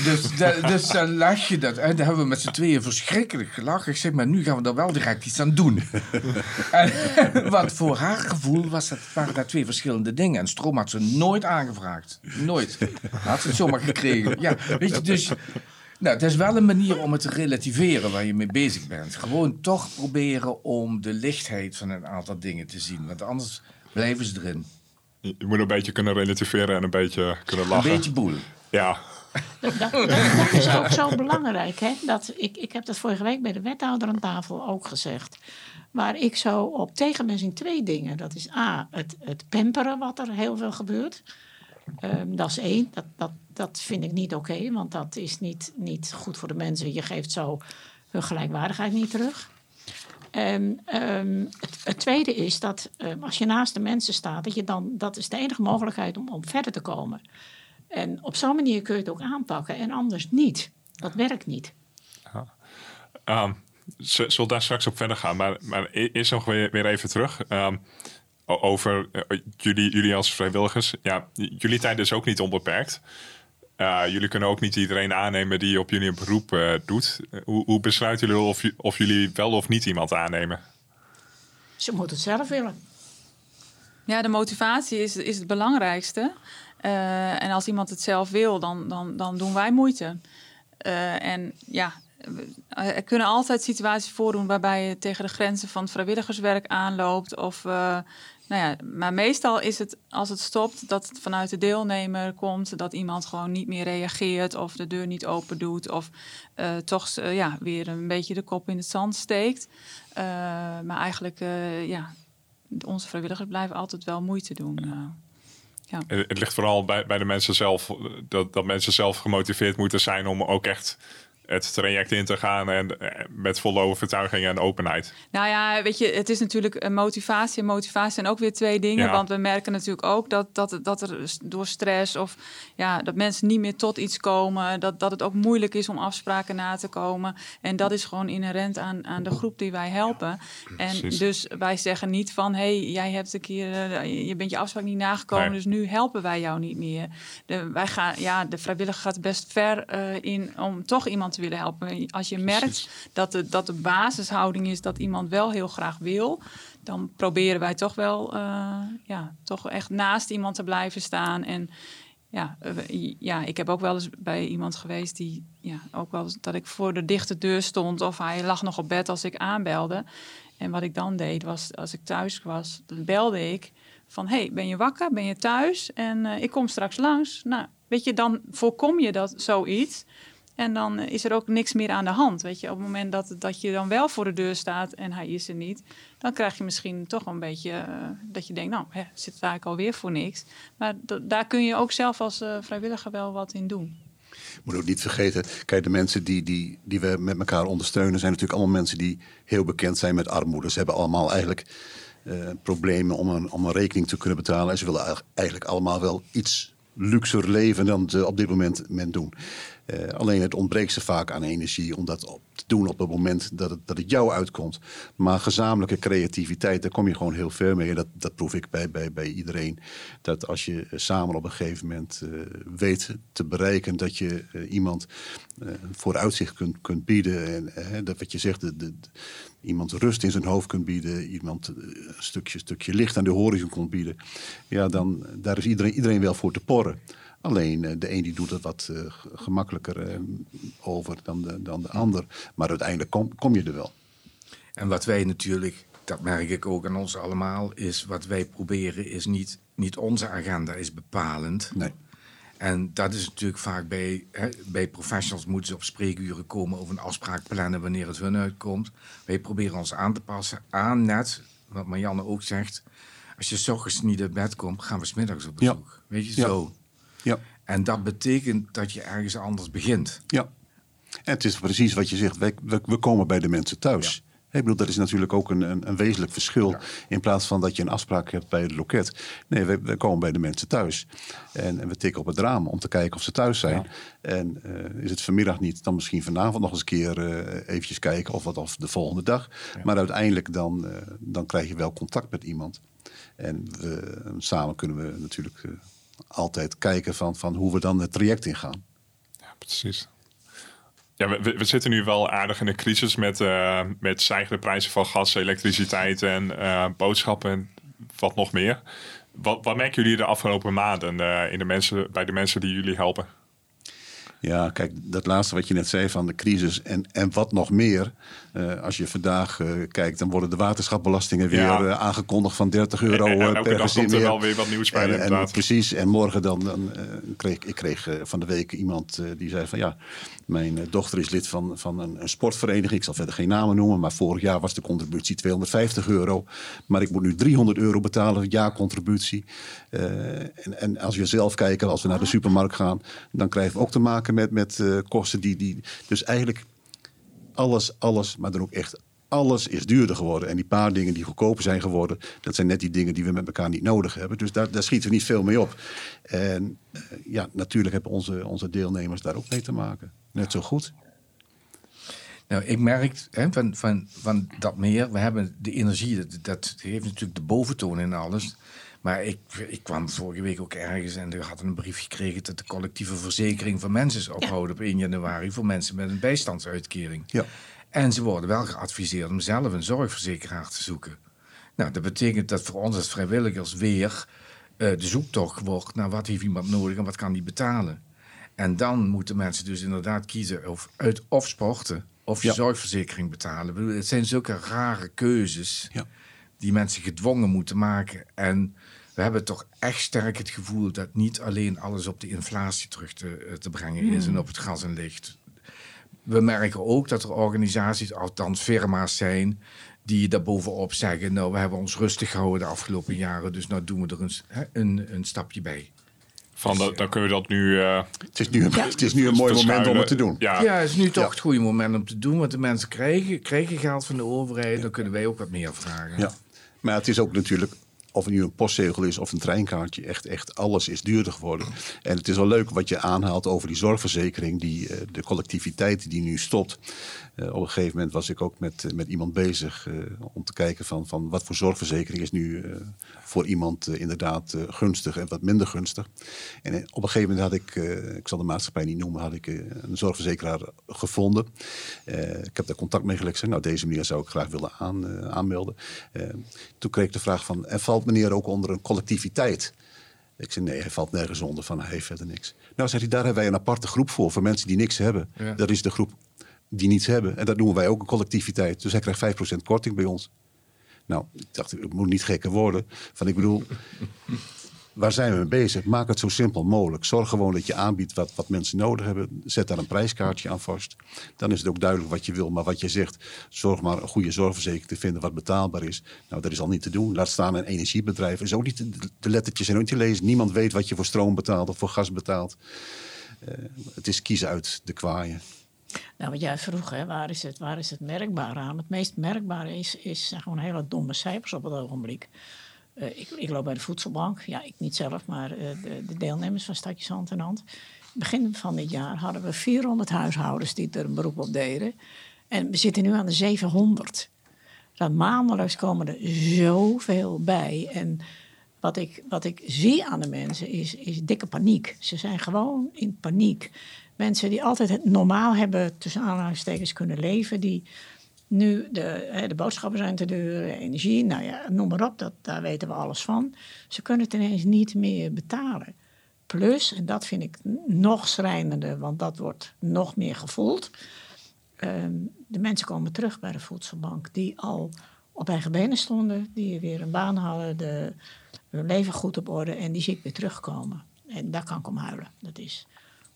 Dus, dus dan lach je dat. En dan hebben we met z'n tweeën verschrikkelijk gelachen. Ik zeg, maar nu gaan we er wel direct iets aan doen. en, want voor haar gevoel was dat, waren dat twee verschillende dingen. En stroom had ze nooit aangevraagd. Nooit. Had ze het zomaar gekregen. Ja, weet je, dus... Nou, het is wel een manier om het te relativeren waar je mee bezig bent. Gewoon toch proberen om de lichtheid van een aantal dingen te zien. Want anders blijven ze erin. Je je moet een beetje kunnen relativeren en een beetje kunnen Een lachen. beetje boel. Ja, Dat, dat, dat is ook zo belangrijk. Hè? Dat, ik, ik heb dat vorige week bij de wethouder aan tafel ook gezegd. Waar ik zo op tegen ben, zijn twee dingen. Dat is A, het, het pamperen wat er heel veel gebeurt. Ehm, dat is één. Dat, dat, dat vind ik niet oké, want dat is niet, niet goed voor de mensen. Je geeft zo hun gelijkwaardigheid niet terug. Ehm, het, het, tweede is dat ehm, als je naast de mensen staat, dat, je dan, dat is de enige mogelijkheid om, om verder te komen. En op zo'n manier kun je het ook aanpakken en anders niet. Dat werkt niet. Ja. Um, zullen daar straks op verder gaan, maar, maar eerst nog weer, weer even terug. Um, over uh, jullie, jullie als vrijwilligers. Ja, jullie tijd is ook niet onbeperkt. Jullie kunnen ook niet iedereen aannemen die op jullie een beroep uh, doet. Hoe, hoe, besluiten jullie of, of, jullie wel of niet iemand aannemen? Ze moeten het zelf willen. Ja, de motivatie is, is het belangrijkste. Uh, en als iemand het zelf wil, dan, dan, dan doen wij moeite. en ja, er kunnen altijd situaties voordoen waarbij je tegen de grenzen van het vrijwilligerswerk aanloopt. Of nou ja, maar meestal is het als het stopt dat het vanuit de deelnemer komt dat iemand gewoon niet meer reageert of de deur niet open doet of uh, toch uh, ja, weer een beetje de kop in het zand steekt. Uh, maar eigenlijk, ja, onze vrijwilligers blijven altijd wel moeite doen. Ja. Het ligt vooral bij, bij de mensen zelf, dat, dat mensen zelf gemotiveerd moeten zijn om ook echt het traject in te gaan en eh, met volle overtuiging en openheid. Nou ja, weet je, het is natuurlijk een motivatie en motivatie zijn ook weer twee dingen. Want we merken natuurlijk ook dat, dat, dat er door stress of ja, dat mensen niet meer tot iets komen, dat, dat het ook moeilijk is om afspraken na te komen. En dat is gewoon inherent aan, aan de groep die wij helpen. en dus wij zeggen niet van hé, hey, jij hebt een keer, eh, je bent je afspraak niet nagekomen, dus nu helpen wij jou niet meer. De, wij gaan, ja, de vrijwilliger gaat best ver uh, in om toch iemand willen helpen. Als je merkt dat de, dat de basishouding is dat iemand wel heel graag wil, dan proberen wij toch wel uh, ja, toch echt naast iemand te blijven staan. En ja, uh, ja, ik heb ook wel eens bij iemand geweest die ja, ook wel eens dat ik voor de dichte deur stond of hij lag nog op bed als ik aanbelde. En wat ik dan deed was, als ik thuis was, dan belde ik van hey, ben je wakker? Ben je thuis? En uh, ik kom straks langs. Nou, weet je, dan voorkom je dat zoiets. En dan is er ook niks meer aan de hand. Weet je, op het moment dat, dat je dan wel voor de deur staat en hij is er niet, dan krijg je misschien toch een beetje uh, dat je denkt, nou, hè, zit daar ik alweer voor niks. Maar daar kun je ook zelf als uh, vrijwilliger wel wat in doen. Moet ook niet vergeten, kijk, de mensen die, die, die we met elkaar ondersteunen, zijn natuurlijk allemaal mensen die heel bekend zijn met armoede. Ze hebben allemaal eigenlijk problemen om een, om een rekening te kunnen betalen. En ze willen eigenlijk allemaal wel iets luxer leven dan op dit moment men doen. Uh, alleen het ontbreekt ze vaak aan energie om dat op te doen op het moment dat het, dat het jou uitkomt. Maar gezamenlijke creativiteit, daar kom je gewoon heel ver mee. Dat, dat proef ik bij, bij, bij iedereen. Dat als je samen op een gegeven moment uh, weet te bereiken dat je uh, iemand vooruitzicht kunt, kunt bieden. En dat wat je zegt, de, iemand rust in zijn hoofd kunt bieden. Iemand een stukje, stukje licht aan de horizon kunt bieden. Ja, dan daar is iedereen, iedereen wel voor te porren. Alleen uh, de een die doet het wat uh, gemakkelijker uh, over dan de, dan de ander. Maar uiteindelijk kom, kom je er wel. En wat wij natuurlijk, dat merk ik ook aan ons allemaal, is wat wij proberen is niet, niet onze agenda is bepalend. Nee. En dat is natuurlijk vaak bij, hè, bij professionals moeten ze op spreekuren komen over een afspraak plannen wanneer het hun uitkomt. Wij proberen ons aan te passen aan net, wat Marianne ook zegt. Als je s ochtends niet uit bed komt, gaan we smiddags op bezoek. Ja. Weet je, ja. zo. Ja. En dat betekent dat je ergens anders begint. Ja. En het is precies wat je zegt. We, we, we komen bij de mensen thuis. Ja. Ik bedoel, dat is natuurlijk ook een, een, een wezenlijk verschil. Ja. In plaats van dat je een afspraak hebt bij het loket. Nee, we, we komen bij de mensen thuis. En, en, we tikken op het raam om te kijken of ze thuis zijn. Ja. En uh, is het vanmiddag niet, dan misschien vanavond nog eens een keer uh, eventjes kijken. Of wat of de volgende dag. Maar uiteindelijk dan, uh, dan krijg je wel contact met iemand. En we, samen kunnen we natuurlijk altijd kijken van, van hoe we dan het traject ingaan. Ja, precies. Ja, we, we, zitten nu wel aardig in een crisis met, uh, met stijgende prijzen van gas, elektriciteit en uh, boodschappen en wat nog meer. Wat, wat merken jullie de afgelopen maanden uh, in de mensen, bij de mensen die jullie helpen? Ja, kijk, dat laatste wat je net zei van de crisis en, en wat nog meer. Uh, als je vandaag uh, kijkt, dan worden de waterschapbelastingen weer uh, aangekondigd van 30 euro en, en, en per komt er wel weer wat nieuws bij. En, inderdaad. precies, en morgen dan, dan kreeg ik kreeg van de week iemand die zei van ja, mijn dochter is lid van, van een, een, sportvereniging. Ik zal verder geen namen noemen, maar vorig jaar was de contributie 250 euro. Maar ik moet nu 300 euro betalen, jaarcontributie. en, en als je zelf kijkt, als we naar de supermarkt gaan, dan krijgen we ook te maken met, met uh, kosten die, die. Dus eigenlijk alles, alles, maar dan ook echt alles is duurder geworden. En die paar dingen die goedkoper zijn geworden, dat zijn net die dingen die we met elkaar niet nodig hebben. Dus daar, daar schieten we niet veel mee op. En uh, ja, natuurlijk hebben onze, onze deelnemers daar ook mee te maken. Net zo goed. Nou, ik merk hè, van, van, van dat meer, we hebben de energie, dat, dat heeft natuurlijk de boventoon in alles. Maar ik, ik kwam vorige week ook ergens en we hadden een brief gekregen dat de collectieve verzekering van mensen is opgehouden op 1 januari voor mensen met een bijstandsuitkering. Ja. En ze worden wel geadviseerd om zelf een zorgverzekeraar te zoeken. Nou, dat betekent dat voor ons als vrijwilligers weer uh, de zoektocht wordt naar wat heeft iemand nodig en wat kan die betalen. En dan moeten mensen dus inderdaad kiezen of, uit, of sporten of je Ja. zorgverzekering betalen. Bedoel, Het zijn zulke rare keuzes Ja. die mensen gedwongen moeten maken. En we hebben toch echt sterk het gevoel dat niet alleen alles op de inflatie terug te, te brengen is en op het gas en licht. We merken ook dat er organisaties, althans firma's zijn, die daarbovenop zeggen: Nou, we hebben ons rustig gehouden de afgelopen jaren, dus nou doen we er een, een, een stapje bij. Van, dat, dan kun je dat nu eh Het is nu, een- het is nu een mooi moment om het te doen. Ja, Ja, het is nu toch Ja. het goede moment om te doen, want de mensen krijgen, krijgen geld van de overheid, dan kunnen wij ook wat meer vragen. Ja. Maar het is ook natuurlijk, of het nu een postzegel is of een treinkaartje, echt, echt alles is duurder geworden. En het is wel leuk wat je aanhaalt over die zorgverzekering, die, eh, de collectiviteit die nu stopt. Eh, op een gegeven moment was ik ook met, eh, met iemand bezig eh, om te kijken van, van wat voor zorgverzekering is nu voor iemand inderdaad gunstig en wat minder gunstig. En op een gegeven moment had ik, ik zal de maatschappij niet noemen, had ik een zorgverzekeraar gevonden. Ik heb daar contact mee gelegd. Zei, Nou, deze meneer zou ik graag willen aan, aanmelden. Toen kreeg ik de vraag van, en valt meneer ook onder een collectiviteit? Ik zei, nee, hij valt nergens onder, van hij heeft verder niks. Nou, zei hij, daar hebben wij een aparte groep voor, voor mensen die niks hebben. Ja. Dat is de groep die niets hebben. En dat noemen wij ook een collectiviteit. Dus hij krijgt 5% korting bij ons. Nou, ik dacht, ik moet niet gekker worden. Van, ik bedoel, waar zijn we mee bezig? Maak het zo simpel mogelijk. Zorg gewoon dat je aanbiedt wat, wat mensen nodig hebben. Zet daar een prijskaartje aan vast. Dan is het ook duidelijk wat je wil. Maar wat je zegt, zorg maar een goede zorgverzekering te vinden wat betaalbaar is. Nou, dat is al niet te doen. Laat staan een energiebedrijf. Is ook niet te- de lettertjes zijn ook niet te lezen. Niemand weet wat je voor stroom betaalt of voor gas betaalt. Eh, het is kiezen uit de kwaaien. Nou, wat jij vroeg, hè, waar, is het, waar is het merkbaar aan? Het meest merkbare is, is gewoon hele domme cijfers op het ogenblik. Eh, ik, ik loop bij de voedselbank. Ja, ik niet zelf, maar eh, de, de deelnemers van Stadjes Hand in Hand. Begin van dit jaar hadden we 400 huishoudens die er een beroep op deden. En we zitten nu aan de 700. Dat maandelijks komen er zoveel bij. En wat ik, wat ik zie aan de mensen is, is dikke paniek. Ze zijn gewoon in paniek. Mensen die altijd het normaal hebben, tussen aanhalingstekens, kunnen leven, die nu de, de boodschappen zijn te duur, energie, nou ja, noem maar op, dat, daar weten we alles van. Ze kunnen het ineens niet meer betalen. Plus, en dat vind ik nog schrijnender, want dat wordt nog meer gevoeld. ehm, de mensen komen terug bij de voedselbank die al op eigen benen stonden, die weer een baan hadden, de, hun leven goed op orde en die zie weer terugkomen. En daar kan ik om huilen. Dat is,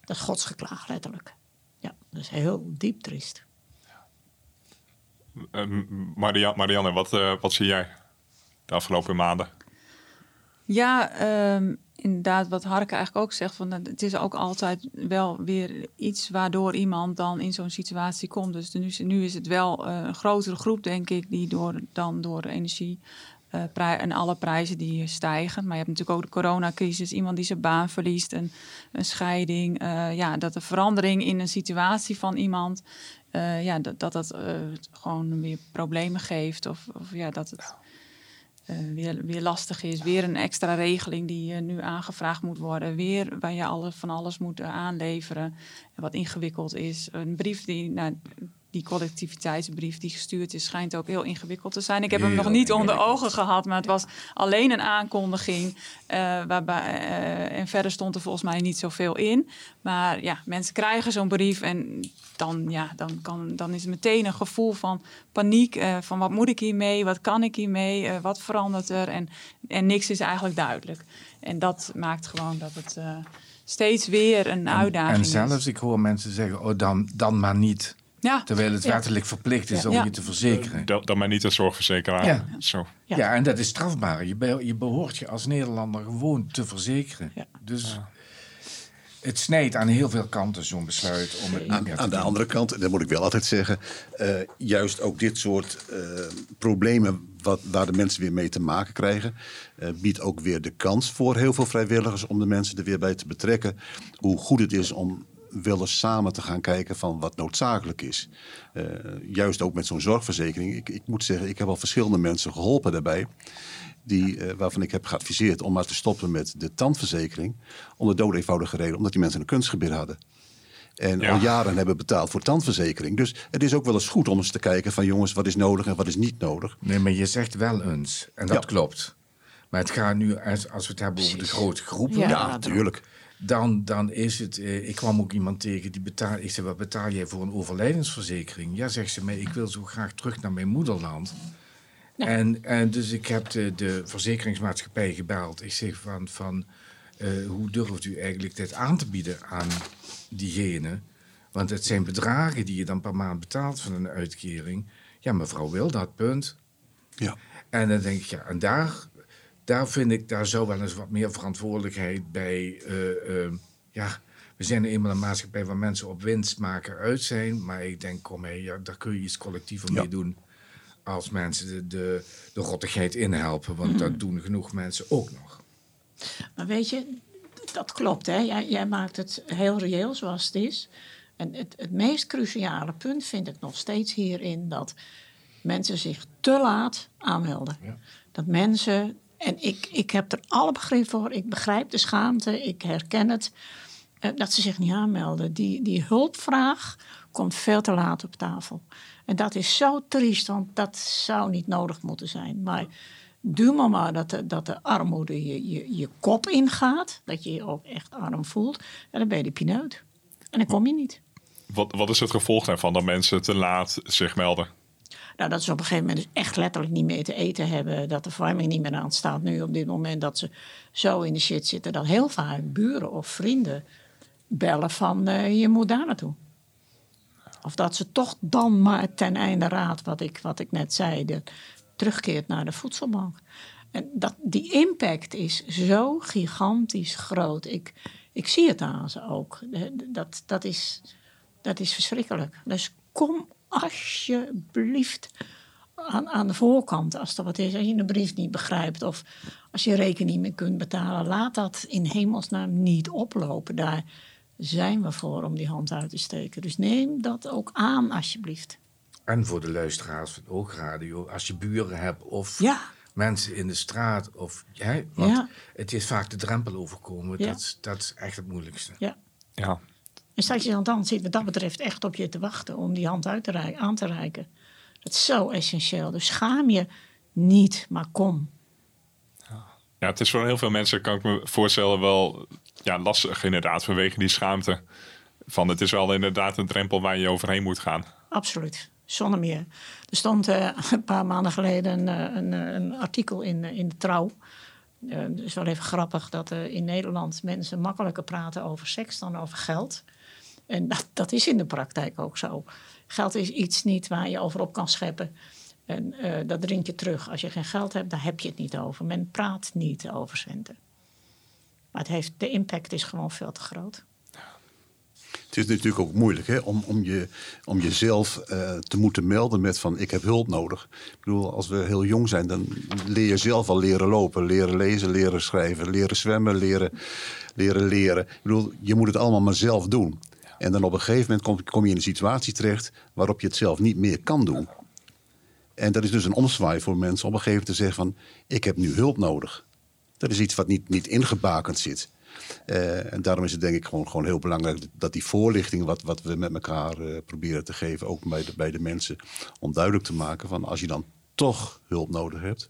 dat is godsgeklaag, letterlijk. Ja, dat is heel diep triest. Eh, Maria, Marianne, wat, eh, wat zie jij de afgelopen maanden? Ja, ehm, inderdaad, wat Harke eigenlijk ook zegt, van, het is ook altijd wel weer iets waardoor iemand dan in zo'n situatie komt. Dus nu, is- nu is het wel eh, een grotere groep, denk ik, die door, dan door energie eh, en alle prijzen die stijgen. Maar je hebt natuurlijk ook de coronacrisis, iemand die zijn baan verliest, een, een scheiding. eh, ja, dat de verandering in een situatie van iemand, eh, ja, dat dat, dat gewoon weer problemen geeft. Of, of ja, dat het weer, weer lastig is. Weer een extra regeling die nu aangevraagd moet worden. Weer waar je alle, van alles moet aanleveren. En wat ingewikkeld is. Een brief die, nou, die collectiviteitsbrief die gestuurd is, schijnt ook heel ingewikkeld te zijn. Ik heb hem nog niet onder ogen gehad, maar het was alleen een aankondiging. eh, waarbij, eh, en verder stond er volgens mij niet zoveel in. Maar ja, mensen krijgen zo'n brief en dan, ja, dan, kan, dan is het meteen een gevoel van paniek. eh, van wat moet ik hiermee? Wat kan ik hiermee? wat verandert er? En, en niks is eigenlijk duidelijk. En dat maakt gewoon dat het steeds weer een uitdaging En is. zelfs, ik hoor mensen zeggen, oh, dan, dan maar niet. Ja, Terwijl het Ja. wettelijk verplicht is Ja. om Ja. je te verzekeren. Dan, dan maar niet een zorgverzekeraar. Ja. Zo. Ja. Ja. en dat is strafbaar. Je, be- je behoort je als Nederlander gewoon te verzekeren. Ja. Dus het snijdt aan heel veel kanten zo'n besluit om het niet Aan, meer te aan de doen. andere kant, dat moet ik wel altijd zeggen, eh, juist ook dit soort eh, problemen wat, waar de mensen weer mee te maken krijgen, eh, biedt ook weer de kans voor heel veel vrijwilligers om de mensen er weer bij te betrekken. Hoe goed het is om wel eens samen te gaan kijken van wat noodzakelijk is. Eh, juist ook met zo'n zorgverzekering. Ik, ik moet zeggen, ik heb al verschillende mensen geholpen daarbij. Die, eh, waarvan ik heb geadviseerd om maar te stoppen met de tandverzekering. Om de dood eenvoudige reden, omdat die mensen een kunstgebied hadden. En Ja. al jaren hebben betaald voor tandverzekering. Dus het is ook wel eens goed om eens te kijken van jongens, wat is nodig en wat is niet nodig. Nee, maar je zegt wel eens. En dat Ja. klopt. Maar het gaat nu, als, als we het hebben over de grote groepen... Ja. Ja, natuurlijk. Dan, dan is het... eh, ik kwam ook iemand tegen die betaal... Ik zei, wat betaal jij voor een overlijdensverzekering? Ja, zegt ze, maar ik wil zo graag terug naar mijn moederland. En, en dus ik heb de, de verzekeringsmaatschappij gebeld. Ik zeg van, van eh, hoe durft u eigenlijk dit aan te bieden aan diegene? Want het zijn bedragen die je dan per maand betaalt van een uitkering. Ja, mevrouw wil dat, punt. Ja. En dan denk ik, ja, en daar, daar vind ik, daar zou wel eens wat meer verantwoordelijkheid bij. eh, eh, ja, we zijn eenmaal een maatschappij waar mensen op winst maken uit zijn. Maar ik denk, kom hé, ja, daar kun je iets collectiever Ja. mee doen. Als mensen de, de, de rottigheid inhelpen. Want dat doen genoeg mensen ook nog. Maar weet je, dat klopt. Hè? Jij, jij maakt het heel reëel zoals het is. En het, het meest cruciale punt vind ik nog steeds hierin dat mensen zich te laat aanmelden. Ja. Dat mensen, en ik, ik heb er alle begrip voor, ik begrijp de schaamte, ik herken het, eh, dat ze zich niet aanmelden. Die, die hulpvraag komt veel te laat op tafel. En dat is zo triest, want dat zou niet nodig moeten zijn. Maar duw maar maar dat de, dat de armoede je, je, je kop ingaat, dat je je ook echt arm voelt, en dan ben je de pineut. En dan kom je niet. Wat, wat is het gevolg daarvan dat mensen te laat zich melden? Nou, dat ze op een gegeven moment dus echt letterlijk niet meer te eten hebben. Dat de verwarming niet meer aan staat nu op dit moment. Dat ze zo in de shit zitten. Dat heel vaak buren of vrienden bellen van eh, je moet daar naartoe. Of dat ze toch dan maar ten einde raad, wat ik, wat ik net zei, terugkeert naar de voedselbank. En dat, die impact is zo gigantisch groot. Ik, ik zie het aan ze ook. Dat, dat, is, dat is verschrikkelijk. Dus kom alsjeblieft aan, aan de voorkant als er wat is. Als je een brief niet begrijpt of als je rekening niet meer kunt betalen. Laat dat in hemelsnaam niet oplopen. Daar zijn we voor om die hand uit te steken. Dus neem dat ook aan alsjeblieft. En voor de luisteraars van Oogradio, als je buren hebt of Ja. mensen in de straat. Of, hè, want Ja. het is vaak de drempel overkomen. Ja. Dat, is- dat is echt het moeilijkste. Ja. Ja. En straks je dan zit wat dat betreft echt op je te wachten om die hand uit te aan te reiken. Dat is zo essentieel. Dus schaam je niet, maar kom. ja, het is voor heel veel mensen, kan ik me voorstellen, wel ja, lastig inderdaad vanwege die schaamte. Van het is wel inderdaad een drempel waar je overheen moet gaan. Absoluut, zonder meer. Er stond eh, een paar maanden geleden een, eh, een, eh, een artikel in, in de Trouw. Het is wel even grappig dat in Nederland mensen makkelijker praten over seks dan over geld. En dat, dat is in de praktijk ook zo. Geld is iets niet waar je over op kan scheppen. En eh, dat dringt je terug. Als je geen geld hebt, dan heb je het niet over. Men praat niet over centen. Maar het heeft, de impact is gewoon veel te groot. Het is natuurlijk ook moeilijk hè, om, om, je, om jezelf eh, te moeten melden met van ik heb hulp nodig. Ik bedoel, als we heel jong zijn, dan leer je zelf al leren lopen, leren lezen, leren schrijven, leren zwemmen, leren leren. leren. Ik bedoel, je moet het allemaal maar zelf doen. En dan op een gegeven moment kom, je in een situatie terecht waarop je het zelf niet meer kan doen. En dat is dus een omzwaai voor mensen om op een gegeven moment te zeggen van ik heb nu hulp nodig. Dat is iets wat niet, niet ingebakend zit. Uh, en daarom is het denk ik gewoon, gewoon heel belangrijk dat die voorlichting, wat, wat we met elkaar uh, proberen te geven, ook bij de, bij de mensen, om duidelijk te maken van als je dan toch hulp nodig hebt,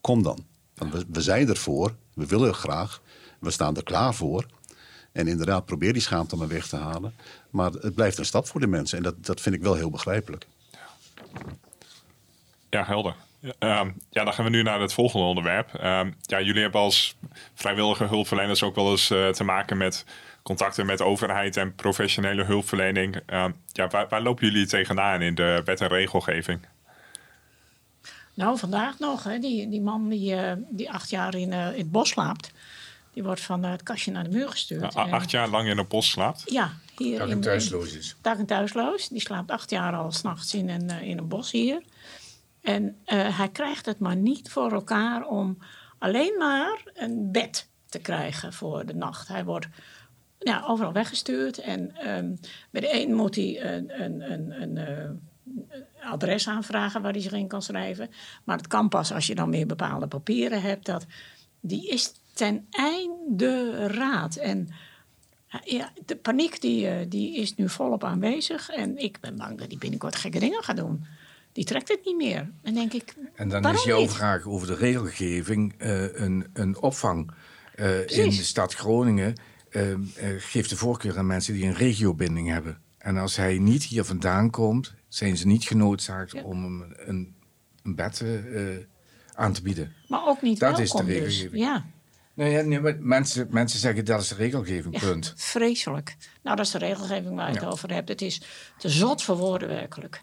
kom dan. We, we zijn ervoor, we willen graag, we staan er klaar voor. En inderdaad, probeer die schaamte maar weg te halen. Maar het blijft een stap voor de mensen. En dat, dat vind ik wel heel begrijpelijk. Ja, helder. Uh, ja, dan gaan we nu naar het volgende onderwerp. Uh, ja, jullie hebben als vrijwillige hulpverleners ook wel eens uh, te maken met contacten met overheid en professionele hulpverlening. Ehm, ja, waar, waar, lopen jullie tegenaan in de wet en regelgeving? Nou, vandaag nog. Hè, die, die man die, eh, die acht jaar in, in het bos slaapt. Die wordt van het kastje naar de muur gestuurd. acht jaar lang in een bos slaapt? Ja. Hier dag en thuisloos is. Dag en thuisloos. Die slaapt acht jaar al s'nachts in een, in een bos hier. En uh, hij krijgt het maar niet voor elkaar om alleen maar een bed te krijgen voor de nacht. Hij wordt ja, overal weggestuurd. En um, bij de een moet hij een, een, een, een uh, adres aanvragen waar hij zich in kan schrijven. Maar het kan pas als je dan weer bepaalde papieren hebt. Dat, die is ten einde raad. En ja, de paniek die, die is nu volop aanwezig. En ik ben bang dat hij binnenkort gekke dingen gaat doen die trekt het niet meer. En denk ik. En dan is jouw vraag over de regelgeving uh, een, een opvang uh, in de stad Groningen. Uh, geeft de voorkeur aan mensen die een regiobinding hebben. En als hij niet hier vandaan komt, zijn ze niet genoodzaakt ja. om hem een, een bed aan te bieden. Maar ook niet Dat welkom, is de dus. regelgeving. Ja. Nee, ja, nee maar mensen, mensen zeggen dat is de regelgeving, Ja, punt. vreselijk. Nou, dat is de regelgeving waar je het over hebt. Het is te zot voor woorden werkelijk.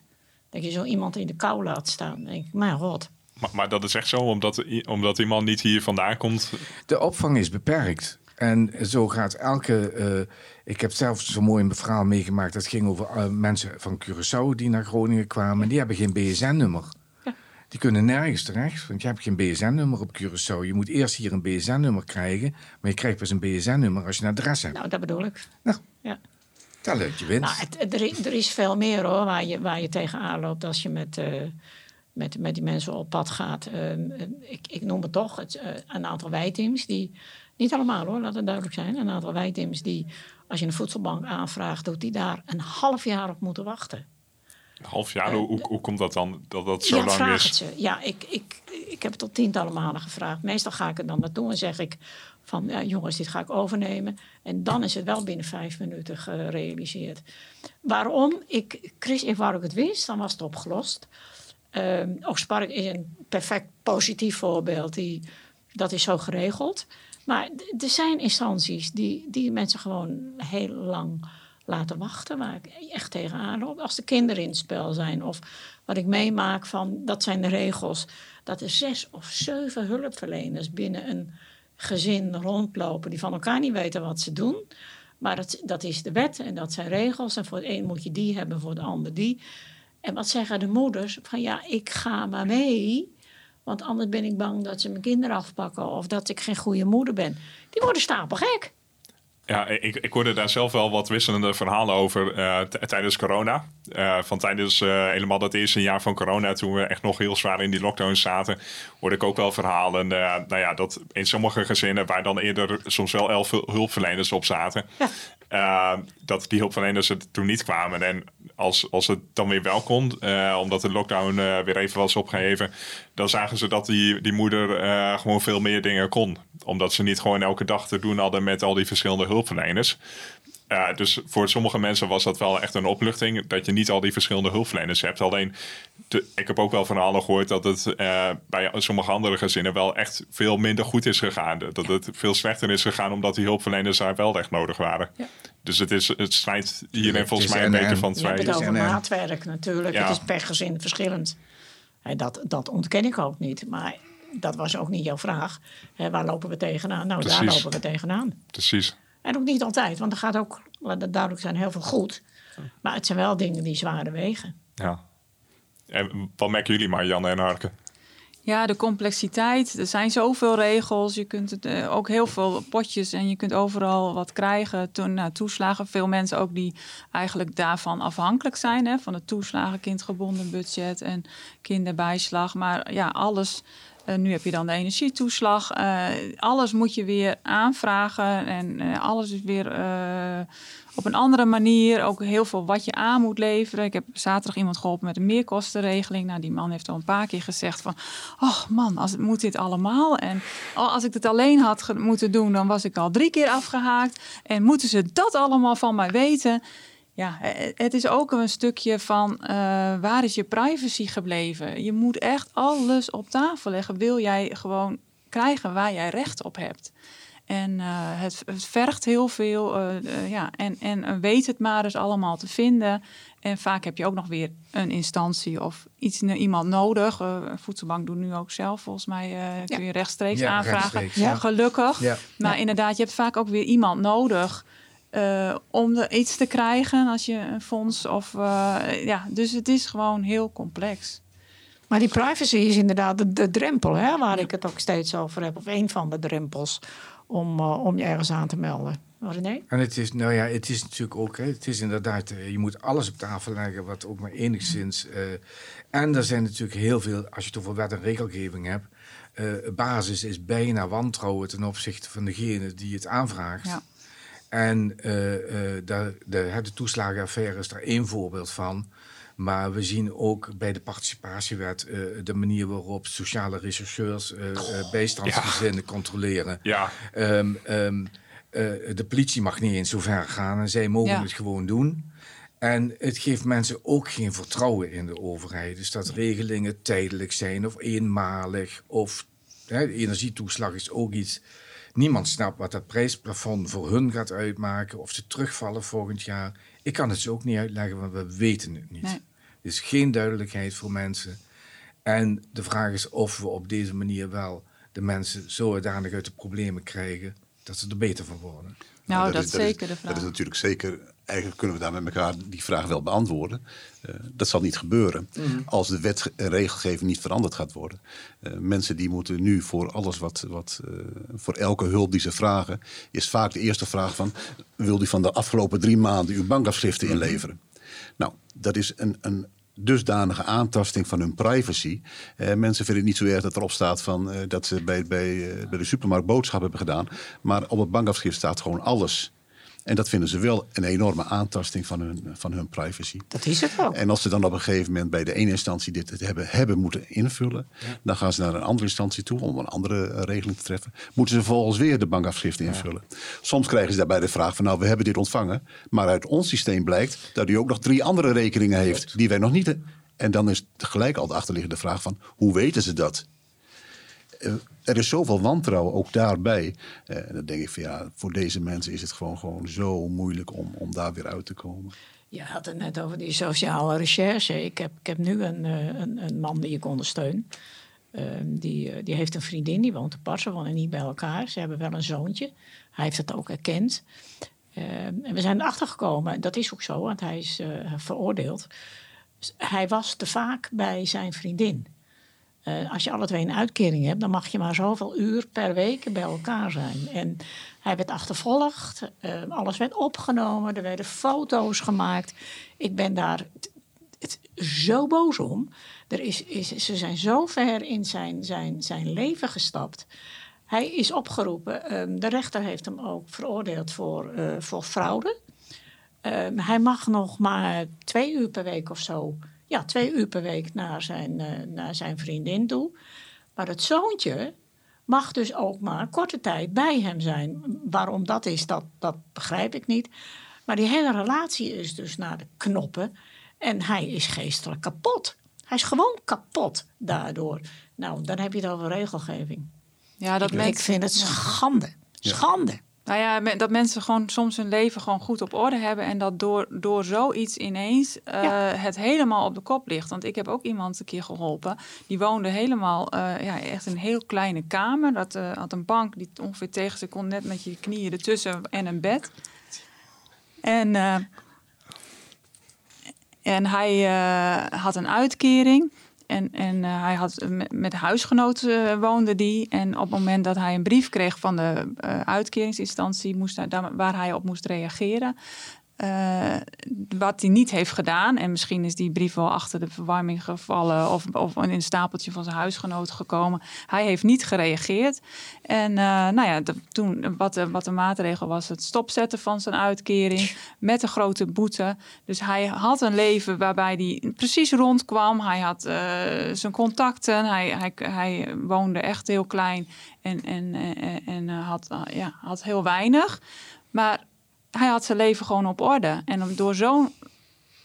Dat je zo iemand in de kou laat staan. Denk ik, mijn god. Maar, maar dat is echt zo, omdat, omdat die man niet hier vandaan komt. De opvang is beperkt. En zo gaat elke. eh, ik heb zelf zo'n mooi verhaal meegemaakt. Dat ging over eh, mensen van Curaçao die naar Groningen kwamen. Die hebben geen BSN-nummer. Die kunnen nergens terecht, want je hebt geen BSN-nummer op Curaçao. Je moet eerst hier een BSN-nummer krijgen. Maar je krijgt pas een BSN-nummer als je een adres hebt. Nou, dat bedoel ik. Nou, Ja. dat lukt je winst. Nou, het, er, is, er is veel meer hoor, waar je, waar je tegenaan loopt als je met, eh, met, met die mensen op pad gaat. Ehm, eh, ik, ik noem het toch het, eh, een aantal wijteams die, niet allemaal hoor, laat het duidelijk zijn. Een aantal wijteams die, als je een voedselbank aanvraagt, doet die daar een half jaar op moeten wachten. Half jaar, hoe, hoe, hoe komt dat dan dat dat zo ja, lang vraag is? het ze. Ja, ik, ik, ik heb het tot tientallen malen gevraagd. Meestal ga ik er dan naartoe en zeg ik van... Ja, jongens, dit ga ik overnemen. En dan is het wel binnen vijf minuten gerealiseerd. Waarom? Ik, Chris, ik wou ik het wist, dan was het opgelost. Ehm ook Spark is een perfect positief voorbeeld. Die, dat is zo geregeld. Maar er zijn instanties die, die mensen gewoon heel lang laten wachten. Waar ik echt tegenaan loop. Als de kinderen in het spel zijn. Of wat ik meemaak van, dat zijn de regels. Dat er zes of zeven hulpverleners binnen een gezin rondlopen. Die van elkaar niet weten wat ze doen. Maar dat, dat is de wet en dat zijn regels. En voor de een moet je die hebben, voor de ander die. En wat zeggen de moeders? Van ja, ik ga maar mee. Want anders ben ik bang dat ze mijn kinderen afpakken. Of dat ik geen goede moeder ben. Die worden stapelgek. Ja, ik, ik hoorde daar zelf wel wat wisselende verhalen over eh, tijdens corona. Eh, van tijdens eh, helemaal dat eerste jaar van corona, toen we echt nog heel zwaar in die lockdown zaten, hoorde ik ook wel verhalen. nou ja, dat in sommige gezinnen, waar dan eerder soms wel elf hul- hulpverleners op zaten, eh, dat die hulpverleners er toen niet kwamen. En als, als het dan weer wel kon, eh, omdat de lockdown eh, weer even was opgeheven, dan zagen ze dat die, die moeder eh, gewoon veel meer dingen kon. Omdat ze niet gewoon elke dag te doen hadden met al die verschillende hulpverleners. Eh, dus voor sommige mensen was dat wel echt een opluchting dat je niet al die verschillende hulpverleners hebt. Alleen, de- ik heb ook wel verhalen gehoord dat het eh, bij sommige andere gezinnen wel echt veel minder goed is gegaan. Dat het veel slechter is gegaan omdat die hulpverleners daar wel echt nodig waren. Dus het, is, het strijdt hierin volgens mij een en- beetje van Je twee. hebt het over en, eh, maatwerk natuurlijk. Ja. Het is per gezin verschillend. Dat, dat ontken ik ook niet. Maar dat was ook niet jouw vraag. Hè, waar lopen we tegenaan? Nou, daar lopen we tegenaan. Precies. En ook niet altijd, want er gaat ook, laat het duidelijk zijn, heel veel goed. Maar het zijn wel dingen die zware wegen. Ja. En wat merken jullie maar, Jan en Harke? Ja, de complexiteit. Er zijn zoveel regels. Je kunt het, eh, ook heel veel potjes en je kunt overal wat krijgen. Toen, nou, toeslagen. Veel mensen ook die eigenlijk daarvan afhankelijk zijn. Hè, van de toeslagen, kindgebonden budget en kinderbijslag. Maar ja, alles Uh, nu heb je dan de energietoeslag. Uh, alles moet je weer aanvragen en uh, alles is weer op een andere manier. Ook heel veel wat je aan moet leveren. Ik heb zaterdag iemand geholpen met een meerkostenregeling. Nou, die man heeft al een paar keer gezegd van... oh man, als, moet dit allemaal? En als ik het alleen had moeten doen, dan was ik al drie keer afgehaakt. En moeten ze dat allemaal van mij weten? Ja, het is ook een stukje van uh, waar is je privacy gebleven? Je moet echt alles op tafel leggen. Wil jij gewoon krijgen waar jij recht op hebt? En uh, het, het, vergt heel veel. Uh, ja, en, en weet het maar eens allemaal te vinden. En vaak heb je ook nog weer een instantie of iets, iemand nodig. Uh, Voedselbank doet nu ook zelf, volgens mij kun je rechtstreeks ja, aanvragen. Rechtstreeks, ja. Gelukkig. Maar inderdaad, je hebt vaak ook weer iemand nodig om er iets te krijgen als je een fonds of ja, dus het is gewoon heel complex. Maar die privacy is inderdaad de, de drempel, hè, waar ik het ook steeds over heb, of een van de drempels om, uh, om je ergens aan te melden. René? En het is, nou ja, het is natuurlijk ook, hè, het is inderdaad, je moet alles op tafel leggen wat ook maar enigszins. Uh, en er zijn natuurlijk heel veel, als je het over wet en regelgeving hebt, basis is bijna wantrouwen ten opzichte van degene die het aanvraagt. Ja. En de, de, de toeslagenaffaire is daar één voorbeeld van. Maar we zien ook bij de participatiewet uh, de manier waarop sociale rechercheurs uh, uh, bijstandsgezinnen ja. controleren. Ja. Um, um, de politie mag niet eens zo ver gaan en zij mogen ja. het gewoon doen. En het geeft mensen ook geen vertrouwen in de overheid. Dus dat regelingen tijdelijk zijn of eenmalig. Of hè, de energietoeslag is ook iets. Niemand snapt wat dat prijsplafond voor hun gaat uitmaken. Of ze terugvallen volgend jaar. Ik kan het ze ook niet uitleggen, want we weten het niet. Nee. Er is geen duidelijkheid voor mensen. En de vraag is of we op deze manier wel de mensen zodanig uit de problemen krijgen dat ze er beter van worden. Nou, dat, dat, is, zeker de vraag. Dat is natuurlijk zeker. Eigenlijk kunnen we daar met elkaar die vraag wel beantwoorden. Uh, dat zal niet gebeuren mm. als de wet en regelgeving niet veranderd gaat worden. Uh, mensen die moeten nu voor alles wat, wat uh, voor elke hulp die ze vragen, is vaak de eerste vraag van: wil u van de afgelopen drie maanden uw bankafschriften mm. inleveren? Nou, dat is een, een dusdanige aantasting van hun privacy. Eh, mensen vinden het niet zo erg dat erop staat van, eh, dat ze bij, bij, eh, bij de supermarkt boodschappen hebben gedaan. Maar op het bankafschrift staat gewoon alles. En dat vinden ze wel een enorme aantasting van hun, van hun privacy. Dat is het wel. En als ze dan op een gegeven moment bij de ene instantie dit hebben, hebben moeten invullen, dan gaan ze naar een andere instantie toe om een andere eh, regeling te treffen. Moeten ze vervolgens weer de bankafschriften invullen. Soms krijgen ze daarbij de vraag van nou, we hebben dit ontvangen, maar uit ons systeem blijkt dat u ook nog drie andere rekeningen heeft die wij nog niet. En dan is gelijk al de achterliggende vraag van hoe weten ze dat? Eh, er is zoveel wantrouwen ook daarbij. Uh, en dan denk ik van ja, voor deze mensen is het gewoon, gewoon zo moeilijk om, om daar weer uit te komen. Je had het net over die sociale recherche. Ik heb, ik heb nu een, eh, een, een man die ik ondersteun. Uh, die, die heeft een vriendin, die woont apart. Ze wonen niet bij elkaar. Ze hebben wel een zoontje. Hij heeft het ook erkend. en we zijn erachter gekomen, dat is ook zo, want hij is veroordeeld. Hij was te vaak bij zijn vriendin. Uh, als je alle twee een uitkering hebt, dan mag je maar zoveel uur per week bij elkaar zijn. En hij werd achtervolgd, uh, alles werd opgenomen, er werden foto's gemaakt. Ik ben daar zo boos om. Er is, is, ze zijn zo ver in zijn, zijn, zijn leven gestapt. Hij is opgeroepen. Um, de rechter heeft hem ook veroordeeld voor, uh, voor fraude. Um, hij mag nog maar twee uur per week of zo ja, twee uur per week naar zijn, uh, naar zijn vriendin toe. Maar het zoontje mag dus ook maar korte tijd bij hem zijn. Waarom dat is, dat, dat begrijp ik niet. Maar die hele relatie is dus naar de knoppen. En hij is geestelijk kapot. Hij is gewoon kapot daardoor. Nou, dan heb je het over regelgeving. Ja, dat ik, ik vind het schande. Schande. Nou ja, dat mensen gewoon soms hun leven gewoon goed op orde hebben. En dat door, door zoiets ineens uh, het helemaal op de kop ligt. Want ik heb ook iemand een keer geholpen. Die woonde helemaal uh, ja, echt een heel kleine kamer. Dat uh, had een bank die ongeveer tegen ze kon, net met je knieën ertussen en een bed. En, en hij had een uitkering. En, en uh, hij had met, huisgenoten uh, woonde die. En op het moment dat hij een brief kreeg van de uh, uitkeringsinstantie moest daar, waar hij op moest reageren, eh, wat hij niet heeft gedaan. En misschien is die brief wel achter de verwarming gevallen of, of in een stapeltje van zijn huisgenoot gekomen. Hij heeft niet gereageerd. En uh, nou ja, toen wat de, wat de maatregel was, het stopzetten van zijn uitkering met een grote boete. Dus hij had een leven waarbij hij precies rondkwam. Hij had uh, zijn contacten. Hij, hij, hij woonde echt heel klein en, en, en, en had, ja, had heel weinig. Maar hij had zijn leven gewoon op orde. En door, zo,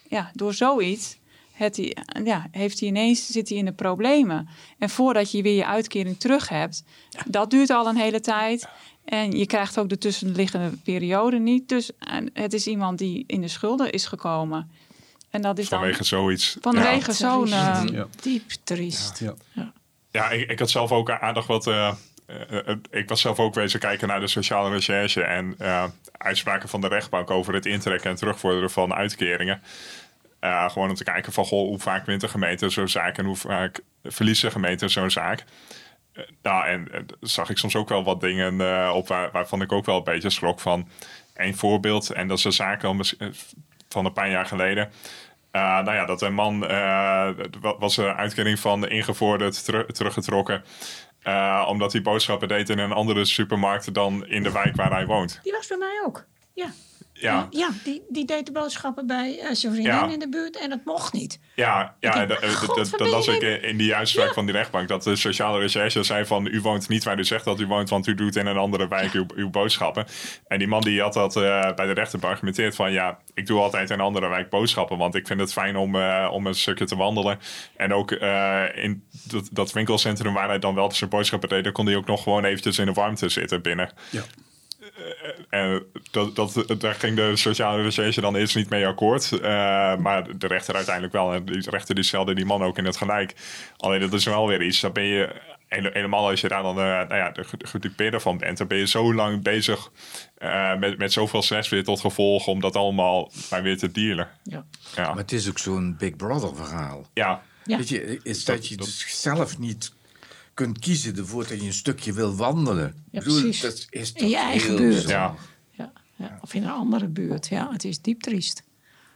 ja, door zoiets het, ja, heeft hij ineens, zit hij in de problemen. En voordat je weer je uitkering terug hebt, dat duurt al een hele tijd. En je krijgt ook de tussenliggende periode niet. Dus het is iemand die in de schulden is gekomen. En dat is vanwege dan, zoiets. Vanwege ja. zo'n uh, ja. diep triest. Ja, ja. ja ik, ik, had zelf ook aardig wat. Uh, ik was zelf ook wezen kijken naar de sociale recherche en uitspraken van de rechtbank over het intrekken en terugvorderen van uitkeringen. Gewoon om te kijken van goh, hoe vaak wint de gemeente zo'n zaak en hoe vaak verliest de gemeente zo'n zaak. Nou, en zag ik soms ook wel wat dingen op waar, waarvan ik ook wel een beetje schrok van. Eén voorbeeld, en dat is een zaak van een paar jaar geleden. nou ja, dat een man was een uitkering van ingevorderd ter teruggetrokken. Omdat hij boodschappen deed in een andere supermarkt dan in de wijk waar hij woont. Die was bij mij ook. Ja. Ja, ja die, die deed de boodschappen bij uh, zijn vriendin ja. in de buurt en dat mocht niet. Ja, ja denk, dat, dat, dat las ik in die uitspraak ja. van die rechtbank. Dat de sociale recherche zei van... u woont niet waar u zegt dat u woont... want u doet in een andere wijk uw, uw boodschappen. En die man die had dat uh, bij de rechter beargumenteerd van... ja, ik doe altijd in een andere wijk boodschappen... want ik vind het fijn om, uh, om een stukje te wandelen. En ook in dat, dat, winkelcentrum waar hij dan wel zijn boodschappen deed... dan kon hij ook nog gewoon eventjes in de warmte zitten binnen. Ja. En dat, dat, daar ging de sociale recherche dan eerst niet mee akkoord. Uh, maar de rechter uiteindelijk wel. En die rechter die stelde die man ook in het gelijk. Alleen dat is wel weer iets. Dan ben je helemaal als je daar dan uh, nou ja, de gedupeerde van bent. Dan ben je zo lang bezig uh, met, met zoveel stress weer tot gevolg. Om dat allemaal maar weer te dealen. Ja. ja. Maar het is ook zo'n Big Brother verhaal. Ja. ja. Weet je, is dat, dat je dat, dus zelf niet kunt kiezen ervoor dat je een stukje wil wandelen. Ja, bedoel, precies. Dat is in je eigen buurt. Ja. Ja, ja. Of in een andere buurt. Ja, het is diep triest.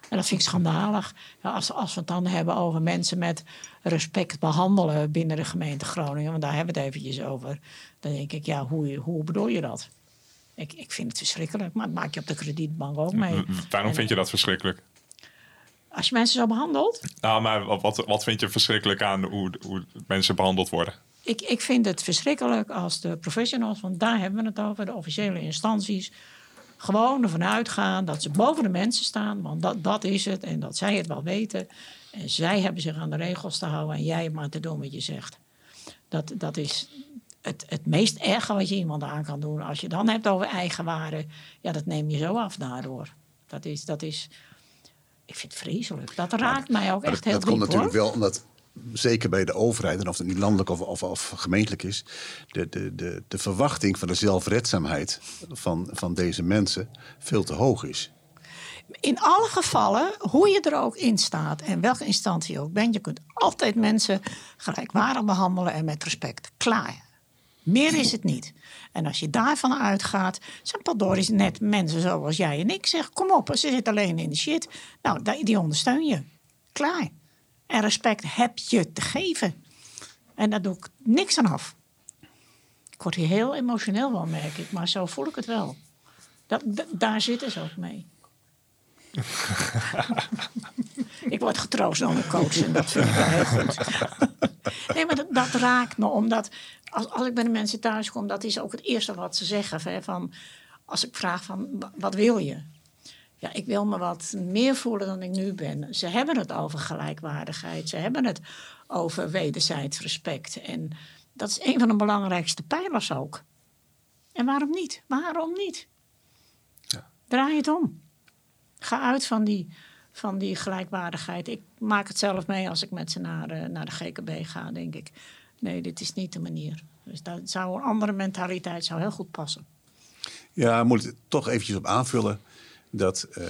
En dat vind ik schandalig. Ja, als, als we het dan hebben over mensen met respect behandelen binnen de gemeente Groningen, want daar hebben we het eventjes over. Dan denk ik, ja, hoe, hoe bedoel je dat? Ik, ik vind het verschrikkelijk, maar dat maak je op de kredietbank ook mee. Waarom en, vind je dat verschrikkelijk? Als je mensen zo behandelt? Nou, maar wat, wat vind je verschrikkelijk aan hoe, hoe mensen behandeld worden? Ik, ik vind het verschrikkelijk als de professionals, want daar hebben we het over, de officiële instanties, gewoon ervan uitgaan dat ze boven de mensen staan, want dat, dat is het en dat zij het wel weten. En zij hebben zich aan de regels te houden en jij maar te doen wat je zegt. Dat, dat is het, het meest erge wat je iemand aan kan doen. Als je dan hebt over eigenwaarde, ja, dat neem je zo af daardoor. Dat is, dat is ik vind het vreselijk. Dat raakt mij ook echt dat, heel Dat diep, komt natuurlijk hoor. wel omdat zeker bij de overheid, en of het nu landelijk of, of, of gemeentelijk is, de, de, de, de verwachting van de zelfredzaamheid van, van deze mensen veel te hoog is. In alle gevallen, hoe je er ook in staat en welke instantie je ook bent, je kunt altijd mensen gelijkwaardig behandelen en met respect. Klaar. Meer is het niet. En als je daarvan uitgaat, zijn paddories net mensen zoals jij en ik. Zeg, kom op, ze zit alleen in de shit. Nou, die ondersteun je. Klaar. En respect heb je te geven. En daar doe ik niks aan af. Ik word hier heel emotioneel van, merk ik. Maar zo voel ik het wel. Dat, daar zitten ze ook mee. ik word getroost door mijn coach en dat vind ik wel heel goed. nee, maar dat, dat, raakt me, omdat als, als ik bij de mensen thuis kom, dat is ook het eerste wat ze zeggen. Van, als ik vraag van, wat wil je? Ja, ik wil me wat meer voelen dan ik nu ben. Ze hebben het over gelijkwaardigheid. Ze hebben het over wederzijds respect. En dat is een van de belangrijkste pijlers ook. En waarom niet? Waarom niet? Ja. Draai het om. Ga uit van die, van die gelijkwaardigheid. Ik maak het zelf mee als ik met ze naar, uh, naar de GKB ga, denk ik. Nee, dit is niet de manier. Dus dat zou een andere mentaliteit zou heel goed passen. Ja, moet ik toch eventjes op aanvullen dat uh,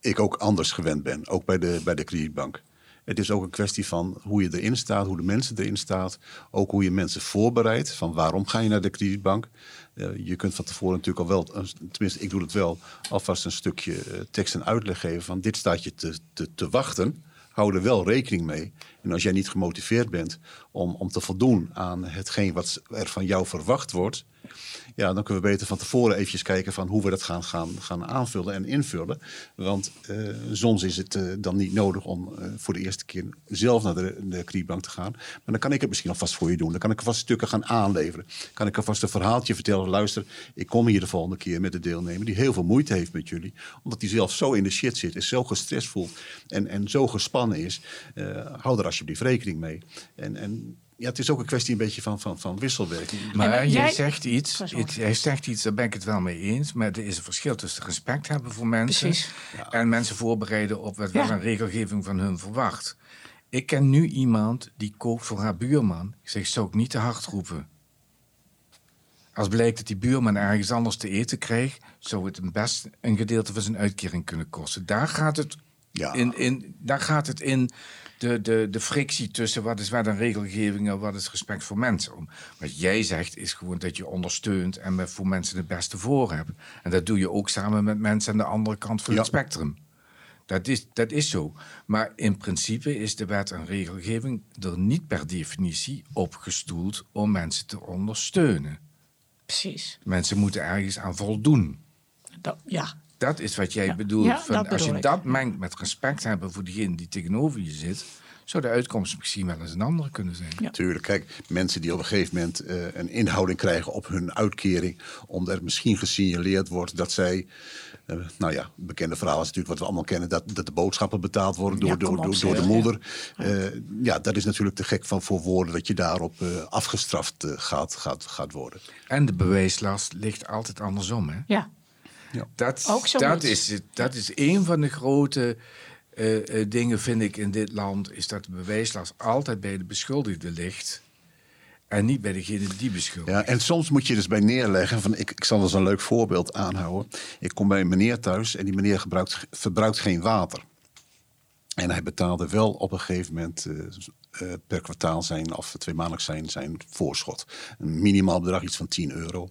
ik ook anders gewend ben, ook bij de, bij de kredietbank. Het is ook een kwestie van hoe je erin staat, hoe de mensen erin staat. Ook hoe je mensen voorbereidt. Van waarom ga je naar de kredietbank? Uh, je kunt van tevoren natuurlijk al wel, tenminste ik doe het wel, alvast een stukje uh, tekst en uitleg geven van dit staat je te, te, te wachten hou er wel rekening mee. En als jij niet gemotiveerd bent om, om te voldoen aan hetgeen wat er van jou verwacht wordt, ja, dan kunnen we beter van tevoren eventjes kijken van hoe we dat gaan, gaan, gaan aanvullen en invullen. Want uh, soms is het uh, dan niet nodig om uh, voor de eerste keer zelf naar de, de te gaan. Maar dan kan ik het misschien alvast voor je doen. Dan kan ik alvast stukken gaan aanleveren. Kan ik alvast een verhaaltje vertellen. Luister, ik kom hier de volgende keer met de deelnemer die heel veel moeite heeft met jullie. Omdat hij zelf zo in de shit zit, is zo gestrest voelt en, en zo gespannen is. hou er alsjeblieft rekening mee. En, en ja, het is ook een kwestie een beetje van, van, van wisselwerking. Maar jij, zegt iets, hij zegt iets, daar ben ik het wel mee eens. Maar er is een verschil tussen respect hebben voor mensen... en mensen voorbereiden op wat wel een regelgeving van hun verwacht. Ik ken nu iemand die koopt voor haar buurman. Ik zeg, zou ik niet te hard roepen. Als blijkt dat die buurman ergens anders te eten krijgt... zou het een best een gedeelte van zijn uitkering kunnen kosten. Daar gaat het, ja. in, in, daar gaat het in de, de, de frictie tussen wat is wat een regelgeving en wat is respect voor mensen. Om. Wat jij zegt is gewoon dat je ondersteunt en met voor mensen het beste voor hebt. En dat doe je ook samen met mensen aan de andere kant van het spectrum. Dat is, dat is zo. Maar in principe is de wet en regelgeving er niet per definitie op gestoeld om mensen te ondersteunen. Precies. Mensen moeten ergens aan voldoen. Dat, ja, dat is wat jij bedoelt. van, als je dat mengt met respect hebben voor degene die tegenover je zit, zou de uitkomst misschien wel eens een andere kunnen zijn. Ja. Tuurlijk, kijk, mensen die op een gegeven moment uh, een inhouding krijgen op hun uitkering, omdat er misschien gesignaleerd wordt dat zij, uh, nou ja, bekende verhaal is natuurlijk wat we allemaal kennen, dat, dat de boodschappen betaald worden door, ja, door, door, door, de moeder. Uh, ja, dat is natuurlijk te gek van voor woorden dat je daarop afgestraft gaat, gaat, gaat worden. En de bewijslast ligt altijd andersom, hè? Ja. Ja. Dat, dat, is, dat is een van de grote uh, uh, dingen, vind ik, in dit land. Is dat de bewijslast altijd bij de beschuldigde ligt. En niet bij degene die beschuldigt. Ja, en soms moet je dus bij neerleggen. Van, ik, ik zal eens een leuk voorbeeld aanhouden. Ik kom bij een meneer thuis en die meneer gebruikt, verbruikt geen water. En hij betaalde wel op een gegeven moment uh, uh, per kwartaal zijn, of twee maandelijks zijn, zijn voorschot. Een minimaal bedrag, iets van 10 euro.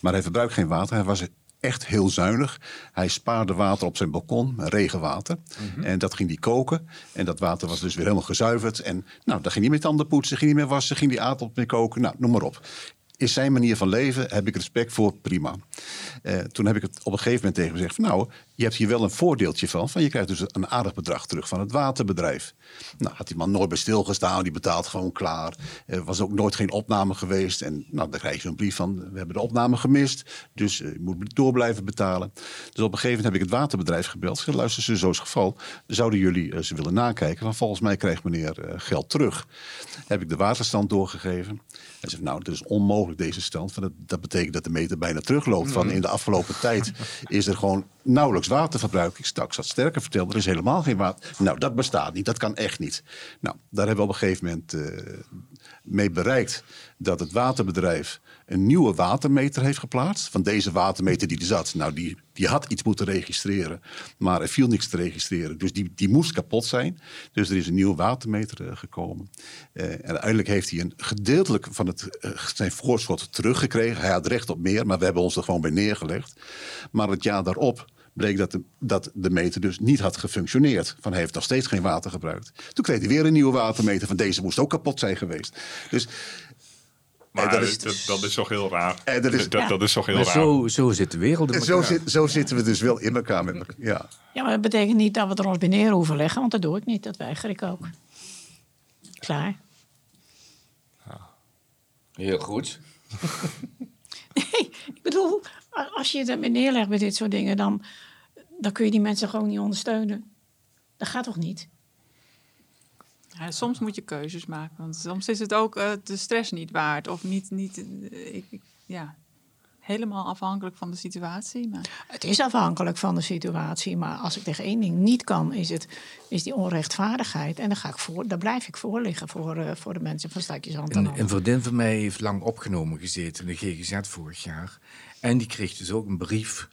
Maar hij verbruikt geen water. Hij was echt heel zuinig. Hij spaarde water op zijn balkon, regenwater. Mhm. En dat ging hij koken. En dat water was dus weer helemaal gezuiverd. En nou, dan ging hij met tanden poetsen, ging hij meer wassen, ging hij aardappels mee koken. Nou, noem maar op is zijn manier van leven, heb ik respect voor, prima. Uh, toen heb ik het op een gegeven moment tegen gezegd: van, nou, je hebt hier wel een voordeeltje van, van je krijgt dus een aardig bedrag terug van het waterbedrijf. Nou, had die man nooit bij stilgestaan, die betaalt gewoon klaar. Er was ook nooit geen opname geweest. En nou, dan krijg je een brief van, we hebben de opname gemist, dus uh, je moet door blijven betalen. Dus op een gegeven moment heb ik het waterbedrijf gebeld. Luister, ze zo is het geval, zouden jullie uh, ze willen nakijken? Van volgens mij krijgt meneer geld terug. Heb ik de waterstand doorgegeven. Hij zegt, nou, dat is onmogelijk deze stand. Van dat, dat betekent dat de meter bijna terugloopt. Van in de afgelopen tijd is er gewoon nauwelijks waterverbruik. Ik straks had sterker verteld, er is helemaal geen water. Nou, dat bestaat niet, dat kan echt niet. Nou, daar hebben we op een gegeven moment uh, mee bereikt dat het waterbedrijf een nieuwe watermeter heeft geplaatst. Van deze watermeter die er zat. Nou, die, die had iets moeten registreren. Maar er viel niks te registreren. Dus die, die moest kapot zijn. Dus er is een nieuwe watermeter uh, gekomen. Uh, en uiteindelijk heeft hij een gedeeltelijk van het, uh, zijn voorschot teruggekregen. Hij had recht op meer, maar we hebben ons er gewoon bij neergelegd. Maar het jaar daarop bleek dat de, dat de meter dus niet had gefunctioneerd. Van hij heeft nog steeds geen water gebruikt. Toen kreeg hij weer een nieuwe watermeter. Van deze moest ook kapot zijn geweest. Dus maar dat is, dat, dat, is toch heel raar. En dat, is, dat, dat is toch heel maar raar. Zo, zo zit de wereld in Zo, zit, zo zitten we dus wel in elkaar met elkaar. Ja. ja, maar dat betekent niet dat we er ons bij neer hoeven leggen. Want dat doe ik niet. Dat weiger ik ook. Klaar. Ja. Heel goed. nee, ik bedoel, als je het erbij neerlegt bij dit soort dingen... Dan, dan kun je die mensen gewoon niet ondersteunen. Dat gaat toch niet? Ja, soms moet je keuzes maken, want soms is het ook uh, de stress niet waard. Of niet, niet uh, ik, ik, ja, helemaal afhankelijk van de situatie. Maar... Het is afhankelijk van de situatie, maar als ik tegen één ding niet kan, is, het, is die onrechtvaardigheid. En dan ga ik voor, daar blijf ik voor liggen voor, uh, voor de mensen van Stadjes Een, een vriendin van mij heeft lang opgenomen gezeten in de GGZ vorig jaar. En die kreeg dus ook een brief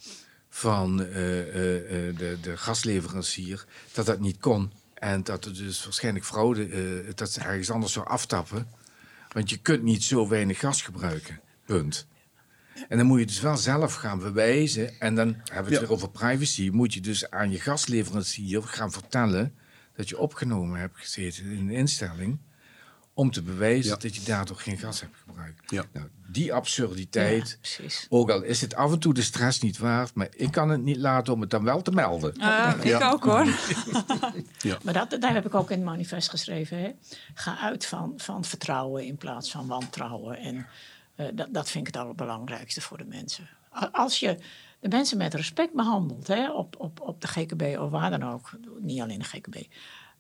van de, de gasleverancier dat dat niet kon En dat er dus waarschijnlijk fraude, eh, dat ze ergens anders zou aftappen. Want je kunt niet zo weinig gas gebruiken. Punt. En dan moet je dus wel zelf gaan bewijzen. En dan hebben we het Ja. weer over privacy. Moet je dus aan je gasleverancier gaan vertellen dat je opgenomen hebt gezeten in een instelling. Om te bewijzen Ja. dat je daardoor geen gas hebt gebruikt. Ja. Nou, die absurditeit. Ja, precies. Ook al is het af en toe de stress niet waard, maar ik kan het niet laten om het dan wel te melden. Eh, ik Ja. ook hoor. Maar dat, daar heb ik ook in het manifest geschreven. Hè. Ga uit van, van vertrouwen in plaats van wantrouwen. En eh, dat, dat vind ik het allerbelangrijkste voor de mensen. Als je de mensen met respect behandelt, hè, op, op, op de GKB of waar dan ook, niet alleen de GKB.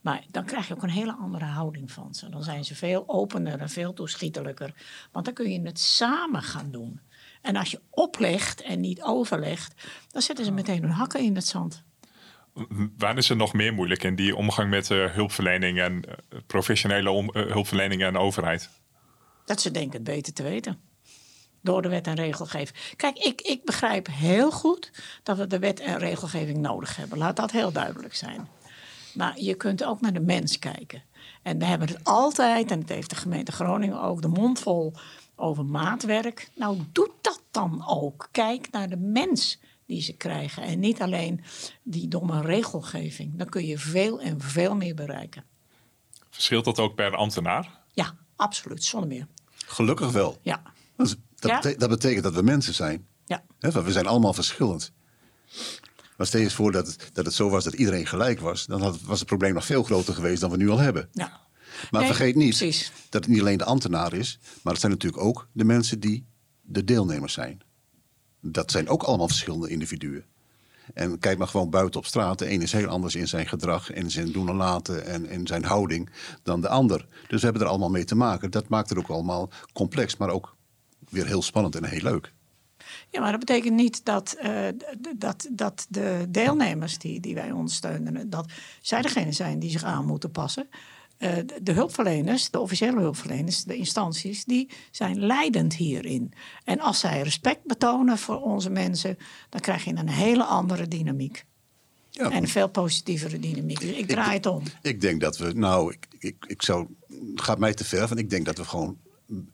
Maar dan krijg je ook een hele andere houding van ze. Dan zijn ze veel opener en veel toeschietelijker. Want dan kun je het samen gaan doen. En als je oplegt en niet overlegt, dan zetten ze meteen hun hakken in het zand. Waar is het nog meer moeilijk in die omgang met eh, hulpverlening en eh, professionele om, eh, hulpverlening en overheid? Dat ze denken het beter te weten. Door de wet en regelgeving. Kijk, ik, ik begrijp heel goed dat we de wet en regelgeving nodig hebben. Laat dat heel duidelijk zijn. Maar je kunt ook naar de mens kijken. En we hebben het altijd, en het heeft de gemeente Groningen ook, de mond vol over maatwerk. Nou, doe dat dan ook. Kijk naar de mens die ze krijgen. En niet alleen die domme regelgeving. Dan kun je veel en veel meer bereiken. Verschilt dat ook per ambtenaar? Ja, absoluut. Zonder meer. Gelukkig wel. Ja. Dat, is- dat, Ja. bete- dat betekent dat we mensen zijn. Ja. We zijn allemaal verschillend. Maar stel je eens voor dat het, dat het zo was dat iedereen gelijk was. Dan had, was het probleem nog veel groter geweest dan we nu al hebben. ja. Maar Nee, vergeet niet precies. dat het niet alleen de ambtenaar is. Maar het zijn natuurlijk ook de mensen die de deelnemers zijn. Dat zijn ook allemaal verschillende individuen. En kijk maar gewoon buiten op straat. De een is heel anders in zijn gedrag en zijn doen en laten en in zijn houding dan de ander. Dus we hebben er allemaal mee te maken. Dat maakt het ook allemaal complex, maar ook weer heel spannend en heel leuk. Ja, maar dat betekent niet dat, eh, dat, dat de deelnemers die, die wij ondersteunen, dat zij degene zijn die zich aan moeten passen. Eh, de, de hulpverleners, de officiële hulpverleners, de instanties, die zijn leidend hierin. En als zij respect betonen voor onze mensen, dan krijg je een hele andere dynamiek. Ja, En een veel positievere dynamiek. Dus ik draai het om. Ik denk dat we, nou, ik, ik, ik zou, het gaat mij te ver, want ik denk dat we gewoon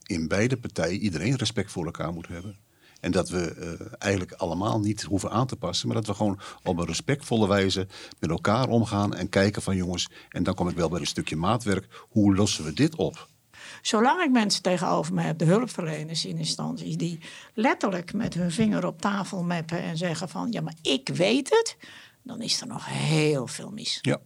in beide partijen iedereen respect voor elkaar moeten hebben. En dat we eh, eigenlijk allemaal niet hoeven aan te passen, maar dat we gewoon op een respectvolle wijze met elkaar omgaan en kijken van jongens, en dan kom ik wel bij een stukje maatwerk, hoe lossen we dit op? Zolang ik mensen tegenover me heb, de hulpverleners in instanties, die letterlijk met hun vinger op tafel meppen en zeggen van ja, maar ik weet het, dan is er nog heel veel mis. Ja,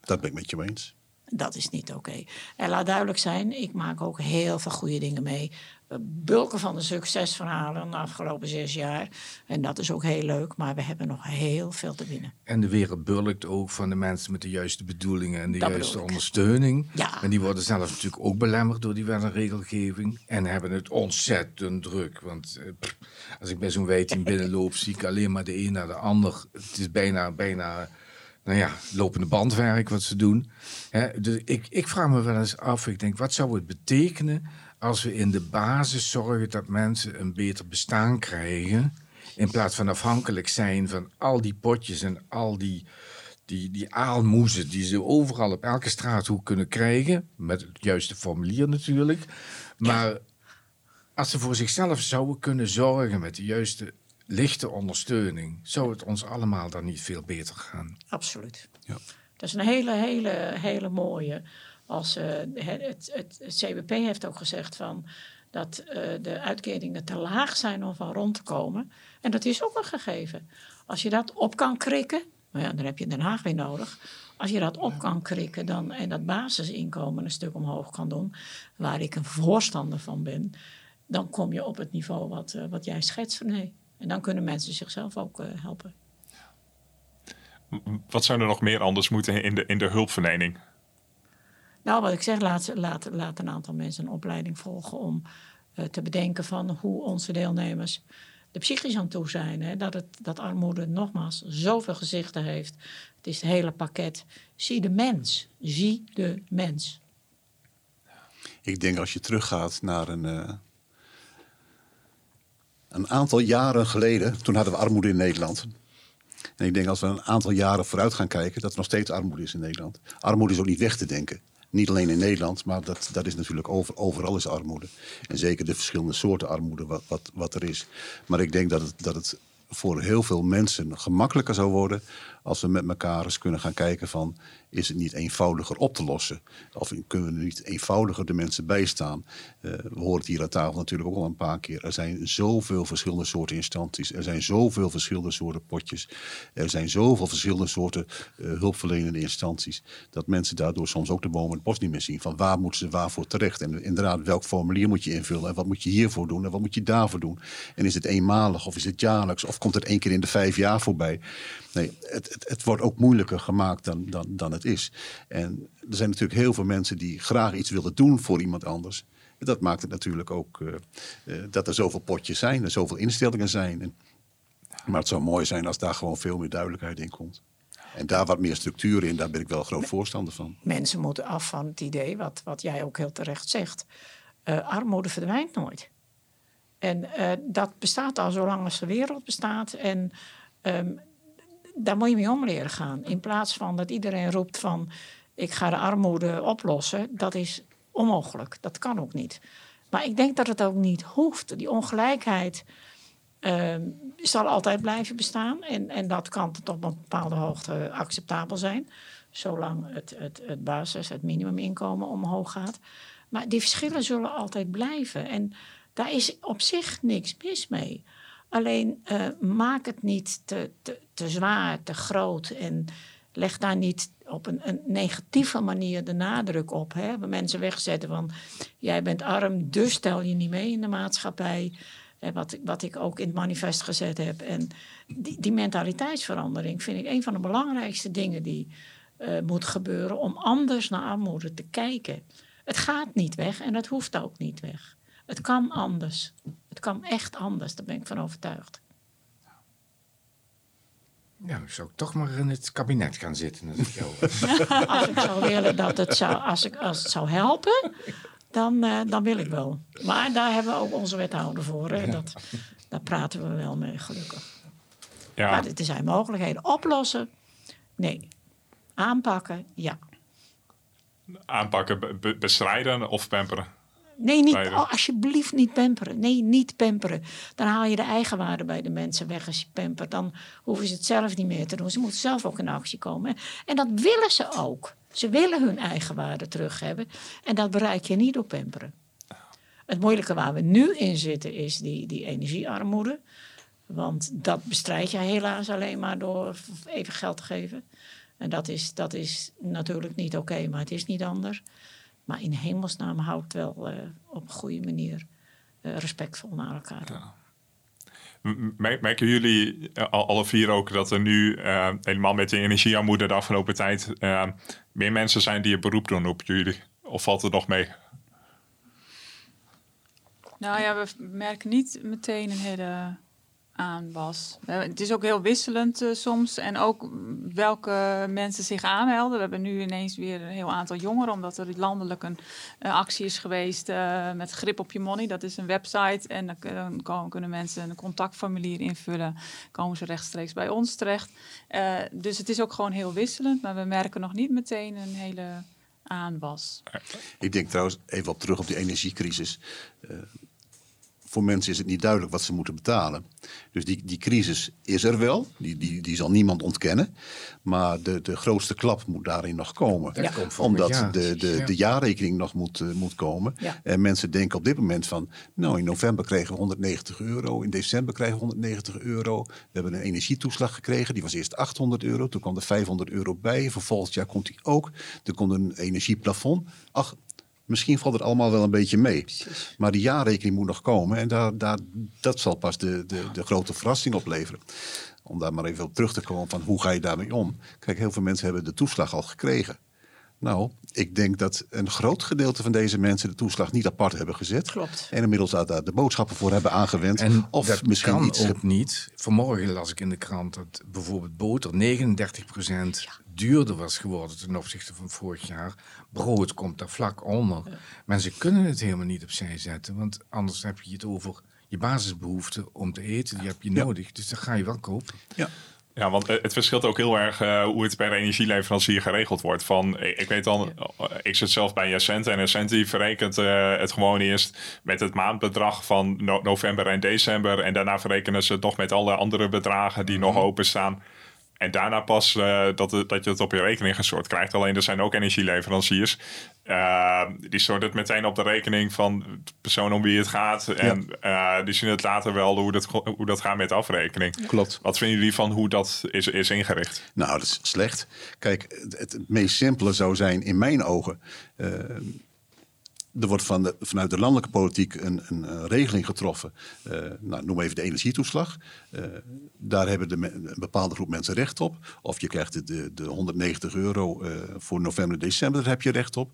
dat ben ik met je eens. Dat is niet oké. En laat duidelijk zijn, ik maak ook heel veel goede dingen mee. Bulken van de succesverhalen de afgelopen zes jaar. En dat is ook heel leuk, maar we hebben nog heel veel te winnen. En de wereld bulkt ook van de mensen met de juiste bedoelingen en de Dat juiste ondersteuning. Ja. En die worden zelf natuurlijk ook belemmerd door die wet en regelgeving. En hebben het ontzettend druk. Want eh, pff, als ik bij zo'n wijting binnenloop, zie ik alleen maar de een naar de ander. Het is bijna, bijna nou ja, lopende bandwerk wat ze doen. Dus ik, ik vraag me wel eens af, ik denk, wat zou het betekenen als we in de basis zorgen dat mensen een beter bestaan krijgen, in plaats van afhankelijk zijn van al die potjes en al die, die, die aalmoezen die ze overal op elke straathoek kunnen krijgen, met het juiste formulier natuurlijk. Maar als ze voor zichzelf zouden kunnen zorgen met de juiste lichte ondersteuning, zou het ons allemaal dan niet veel beter gaan. Absoluut. Ja. Dat is een hele, hele, hele mooie. Als, eh, het, het, het, CBP heeft ook gezegd van dat eh, de uitkeringen te laag zijn om van rond te komen. En dat is ook een gegeven. Als je dat op kan krikken, nou ja, dan heb je Den Haag weer nodig. Als je dat op kan krikken dan, en dat basisinkomen een stuk omhoog kan doen, waar ik een voorstander van ben, dan kom je op het niveau wat, eh, wat jij schetst, René. En dan kunnen mensen zichzelf ook helpen. Wat zou er nog meer anders moeten in de, in de hulpverlening? Nou, wat ik zeg, laat, laat, een aantal mensen een opleiding volgen om eh, te bedenken van hoe onze deelnemers er psychisch aan toe zijn. Hè? Dat, het, dat armoede nogmaals zoveel gezichten heeft. Het is het hele pakket. Zie de mens. Zie de mens. Ik denk als je teruggaat naar een, eh, een aantal jaren geleden, toen hadden we armoede in Nederland. En ik denk als we een aantal jaren vooruit gaan kijken, dat er nog steeds armoede is in Nederland. Armoede is ook niet weg te denken. Niet alleen in Nederland, maar dat, dat is natuurlijk over, overal is armoede. En zeker de verschillende soorten armoede wat, wat, wat er is. Maar ik denk dat het, dat het voor heel veel mensen gemakkelijker zou worden als we met elkaar eens kunnen gaan kijken van is het niet eenvoudiger op te lossen? Of kunnen we niet eenvoudiger de mensen bijstaan? Uh, we horen het hier aan tafel natuurlijk ook al een paar keer. Er zijn zoveel verschillende soorten instanties. Er zijn zoveel verschillende soorten potjes. Er zijn zoveel verschillende soorten uh, hulpverlenende instanties. Dat mensen daardoor soms ook de bomen het bos niet meer zien. Van waar moeten ze waarvoor terecht? En inderdaad, welk formulier moet je invullen? En wat moet je hiervoor doen? En wat moet je daarvoor doen? En is het eenmalig of is het jaarlijks? Of komt het één keer in de vijf jaar voorbij? Nee, het, het, wordt ook moeilijker gemaakt dan, dan, dan het is. En er zijn natuurlijk heel veel mensen die graag iets willen doen voor iemand anders. dat maakt het natuurlijk ook uh, uh, dat er zoveel potjes zijn, er zoveel instellingen zijn. En, maar het zou mooi zijn als daar gewoon veel meer duidelijkheid in komt. En daar wat meer structuur in, daar ben ik wel groot voorstander van. Mensen moeten af van het idee, wat, wat jij ook heel terecht zegt. Uh, armoede verdwijnt nooit. En dat bestaat al zolang als de wereld bestaat. En um, daar moet je mee om leren gaan. In plaats van dat iedereen roept van ik ga de armoede oplossen. Dat is onmogelijk. Dat kan ook niet. Maar ik denk dat het ook niet hoeft. Die ongelijkheid uh, zal altijd blijven bestaan. En, en dat kan tot op een bepaalde hoogte acceptabel zijn. Zolang het, het, het basis, het minimuminkomen omhoog gaat. Maar die verschillen zullen altijd blijven. En daar is op zich niks mis mee. Alleen uh, maak het niet te, te, zwaar, te groot en leg daar niet op een, een negatieve manier de nadruk op. Hè? Mensen wegzetten van jij bent arm, dus stel je niet mee in de maatschappij. wat, wat ik ook in het manifest gezet heb. En die, die mentaliteitsverandering vind ik een van de belangrijkste dingen die uh, moet gebeuren om anders naar armoede te kijken. Het gaat niet weg en het hoeft ook niet weg. Het kan anders. Het kan echt anders, daar ben ik van overtuigd. Ja, ik zou toch maar in het kabinet gaan zitten. Als ik, jou als ik zou willen dat het zou, als ik, als het zou helpen, dan, uh, dan wil ik wel. Maar daar hebben we ook onze wethouder voor. Hè. Dat, daar praten we wel mee, gelukkig. Ja. Maar er zijn mogelijkheden. Oplossen? Nee. Aanpakken? Ja. Aanpakken, bestrijden of pamperen? Nee, niet, oh, alsjeblieft niet pamperen. Nee, niet pamperen. Dan haal je de eigenwaarde bij de mensen weg als je pampert. Dan hoeven ze het zelf niet meer te doen. Ze moeten zelf ook in actie komen. En dat willen ze ook. Ze willen hun eigenwaarde terug hebben. En dat bereik je niet door pamperen. Het moeilijke waar we nu in zitten is die, die energiearmoede. Want dat bestrijd je helaas alleen maar door even geld te geven. En dat is, dat is natuurlijk niet oké, maar het is niet anders. Maar in hemelsnaam houdt wel uh, op een goede manier uh, respectvol naar elkaar. Ja. Merken jullie eh, alle vier ook dat er nu uh, helemaal met de energiearmoede de afgelopen tijd meer mensen zijn die een beroep doen op jullie? Of valt het nog mee? Nou ja, we merken niet meteen een hele aan was. Het is ook heel wisselend uh, soms. En ook welke mensen zich aanmelden. We hebben nu ineens weer een heel aantal jongeren, omdat er landelijk een uh, actie is geweest met Grip op je Money. Dat is een website. En dan, dan kunnen mensen een contactformulier invullen. Komen ze rechtstreeks bij ons terecht. dus het is ook gewoon heel wisselend. Maar we merken nog niet meteen een hele aanwas. Ik denk trouwens even op terug op die energiecrisis voor mensen is het niet duidelijk wat ze moeten betalen. Dus die, die crisis is er wel, die, die, die zal niemand ontkennen. Maar de, de grootste klap moet daarin nog komen. Ja. Omdat de, de, de jaarrekening nog moet, uh, moet komen. Ja. En mensen denken op dit moment van... nou, in november kregen we 190 euro, in december krijgen we 190 euro. We hebben een energietoeslag gekregen, die was eerst 800 euro. Toen kwam er 500 euro bij, voor volgend jaar komt die ook. Er komt een energieplafond. Ach, Misschien valt het allemaal wel een beetje mee. Maar die jaarrekening moet nog komen. En daar, daar, dat zal pas de, de, de grote verrassing opleveren. Om daar maar even op terug te komen van hoe ga je daarmee om. Kijk, heel veel mensen hebben de toeslag al gekregen. Nou, ik denk dat een groot gedeelte van deze mensen de toeslag niet apart hebben gezet. Klopt. En inmiddels daar de boodschappen voor hebben aangewend. En of dat misschien kan iets ook niet. Vanmorgen las ik in de krant dat bijvoorbeeld boter 39 duurder was geworden ten opzichte van vorig jaar. Brood komt daar vlak onder. Mensen kunnen het helemaal niet opzij zetten, want anders heb je het over je basisbehoeften om te eten. Die heb je nodig, dus dan ga je wel kopen. Ja. Ja, want het verschilt ook heel erg uh, hoe het per energieleverancier geregeld wordt. Van, ik weet dan, ja. ik zit zelf bij Essent en Essent die verrekent uh, het gewoon eerst met het maandbedrag van no november en december. En daarna verrekenen ze het nog met alle andere bedragen die nog openstaan. En daarna pas uh, dat, dat je het op je rekening gestort krijgt. Alleen er zijn ook energieleveranciers. Uh, die storten het meteen op de rekening van de persoon om wie het gaat. En ja. uh, die zien het later wel hoe dat, hoe dat gaat met de afrekening. Klopt. Wat vinden jullie van hoe dat is, is ingericht? Nou, dat is slecht. Kijk, het, het meest simpele zou zijn in mijn ogen er wordt van de, vanuit de landelijke politiek een, een, regeling getroffen. Uh, nou, noem even de energietoeslag. Uh, daar hebben de, een bepaalde groep mensen recht op. Of je krijgt de, de, de 190 euro uh, voor november, december, daar heb je recht op.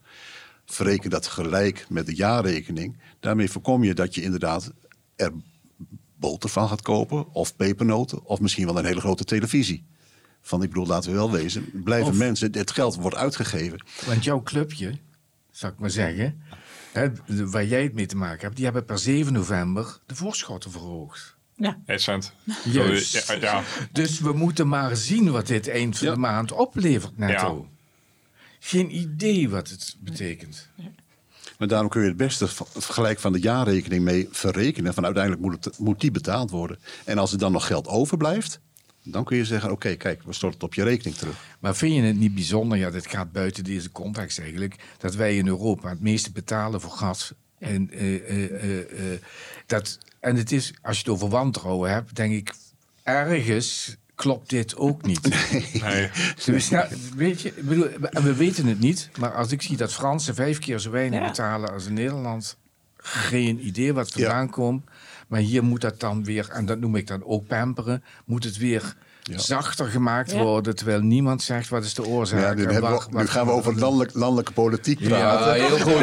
Verreken dat gelijk met de jaarrekening. Daarmee voorkom je dat je inderdaad er boter van gaat kopen. Of pepernoten. Of misschien wel een hele grote televisie. Van ik bedoel, laten we wel wezen. Blijven of, mensen, het geld wordt uitgegeven. Want jouw clubje, zou ik maar zeggen hè, waar jij het mee te maken hebt, die hebben per 7 november de voorschotten verhoogd. Ja. Essent. Juist. Ja, ja. Dus we moeten maar zien wat dit eind van ja. de maand oplevert netto. Ja. Geen idee wat het betekent. Maar daarom kun je het beste gelijk van de jaarrekening mee verrekenen. Van uiteindelijk moet, het, moet die betaald worden. En als er dan nog geld overblijft, dan kun je zeggen, oké, okay, kijk, we storten het op je rekening terug. Maar vind je het niet bijzonder, ja, dit gaat buiten deze context eigenlijk, dat wij in Europa het meeste betalen voor gas. En, uh, uh, uh, dat, en het is, als je het over wantrouwen hebt, denk ik, ergens klopt dit ook niet. Nee. Dus, ja, weet je, bedoel, we weten het niet, maar als ik zie dat Fransen vijf keer zo weinig ja. betalen als in Nederland, geen idee wat vandaan ja. komt. Maar hier moet dat dan weer, en dat noem ik dan ook pamperen, moet het weer ja. zachter gemaakt ja. worden, terwijl niemand zegt wat is de oorzaak. Ja, nu, we, wat, nu gaan we over landelijk, landelijke politiek praten. Ja, heel goed.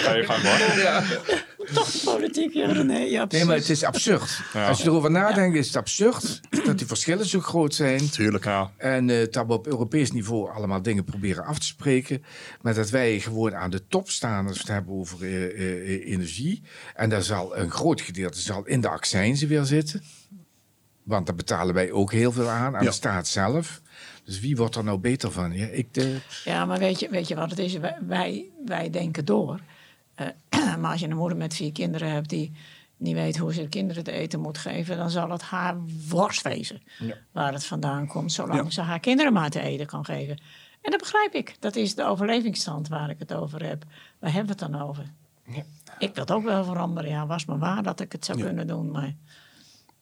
Ga je gang. Toch politiek, ja, nee, ja, nee, maar het is absurd. Ja. Als je erover nadenkt, is het absurd dat die verschillen zo groot zijn. Tuurlijk, ja. En uh, dat we op Europees niveau allemaal dingen proberen af te spreken. Maar dat wij gewoon aan de top staan als we het hebben over uh, uh, energie. En daar zal een groot gedeelte zal in de accijnzen weer zitten. Want daar betalen wij ook heel veel aan, aan ja. de staat zelf. Dus wie wordt er nou beter van? Ja, ik de... ja maar weet je, weet je wat het is? Wij, wij denken door. Uh, maar als je een moeder met vier kinderen hebt die niet weet hoe ze de kinderen te eten moet geven, dan zal het haar worst wezen ja. waar het vandaan komt, zolang ja. ze haar kinderen maar te eten kan geven. En dat begrijp ik. Dat is de overlevingsstand waar ik het over heb. Waar hebben we het dan over? Ja. Ik wil het ook wel veranderen. Ja, was maar waar dat ik het zou kunnen doen, maar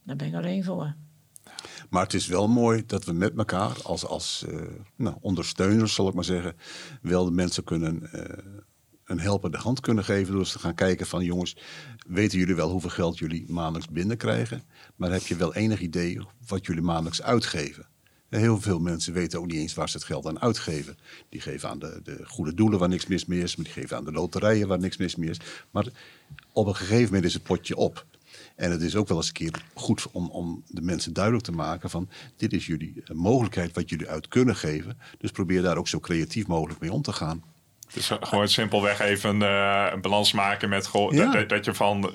daar ben ik alleen voor. Maar het is wel mooi dat we met elkaar als, als uh, nou, ondersteuners, zal ik maar zeggen, wel de mensen kunnen uh, een helpende hand kunnen geven. Door te gaan kijken van jongens, weten jullie wel hoeveel geld jullie maandelijks binnenkrijgen? Maar heb je wel enig idee wat jullie maandelijks uitgeven? Heel veel mensen weten ook niet eens waar ze het geld aan uitgeven. Die geven aan de, de goede doelen waar niks mis mee is. Maar die geven aan de loterijen waar niks mis mee is. Maar op een gegeven moment is het potje op. En het is ook wel eens een keer goed om, om de mensen duidelijk te maken van dit is jullie mogelijkheid wat jullie uit kunnen geven. Dus probeer daar ook zo creatief mogelijk mee om te gaan. Dus gewoon simpelweg even uh, een balans maken met ja. dat, dat, je van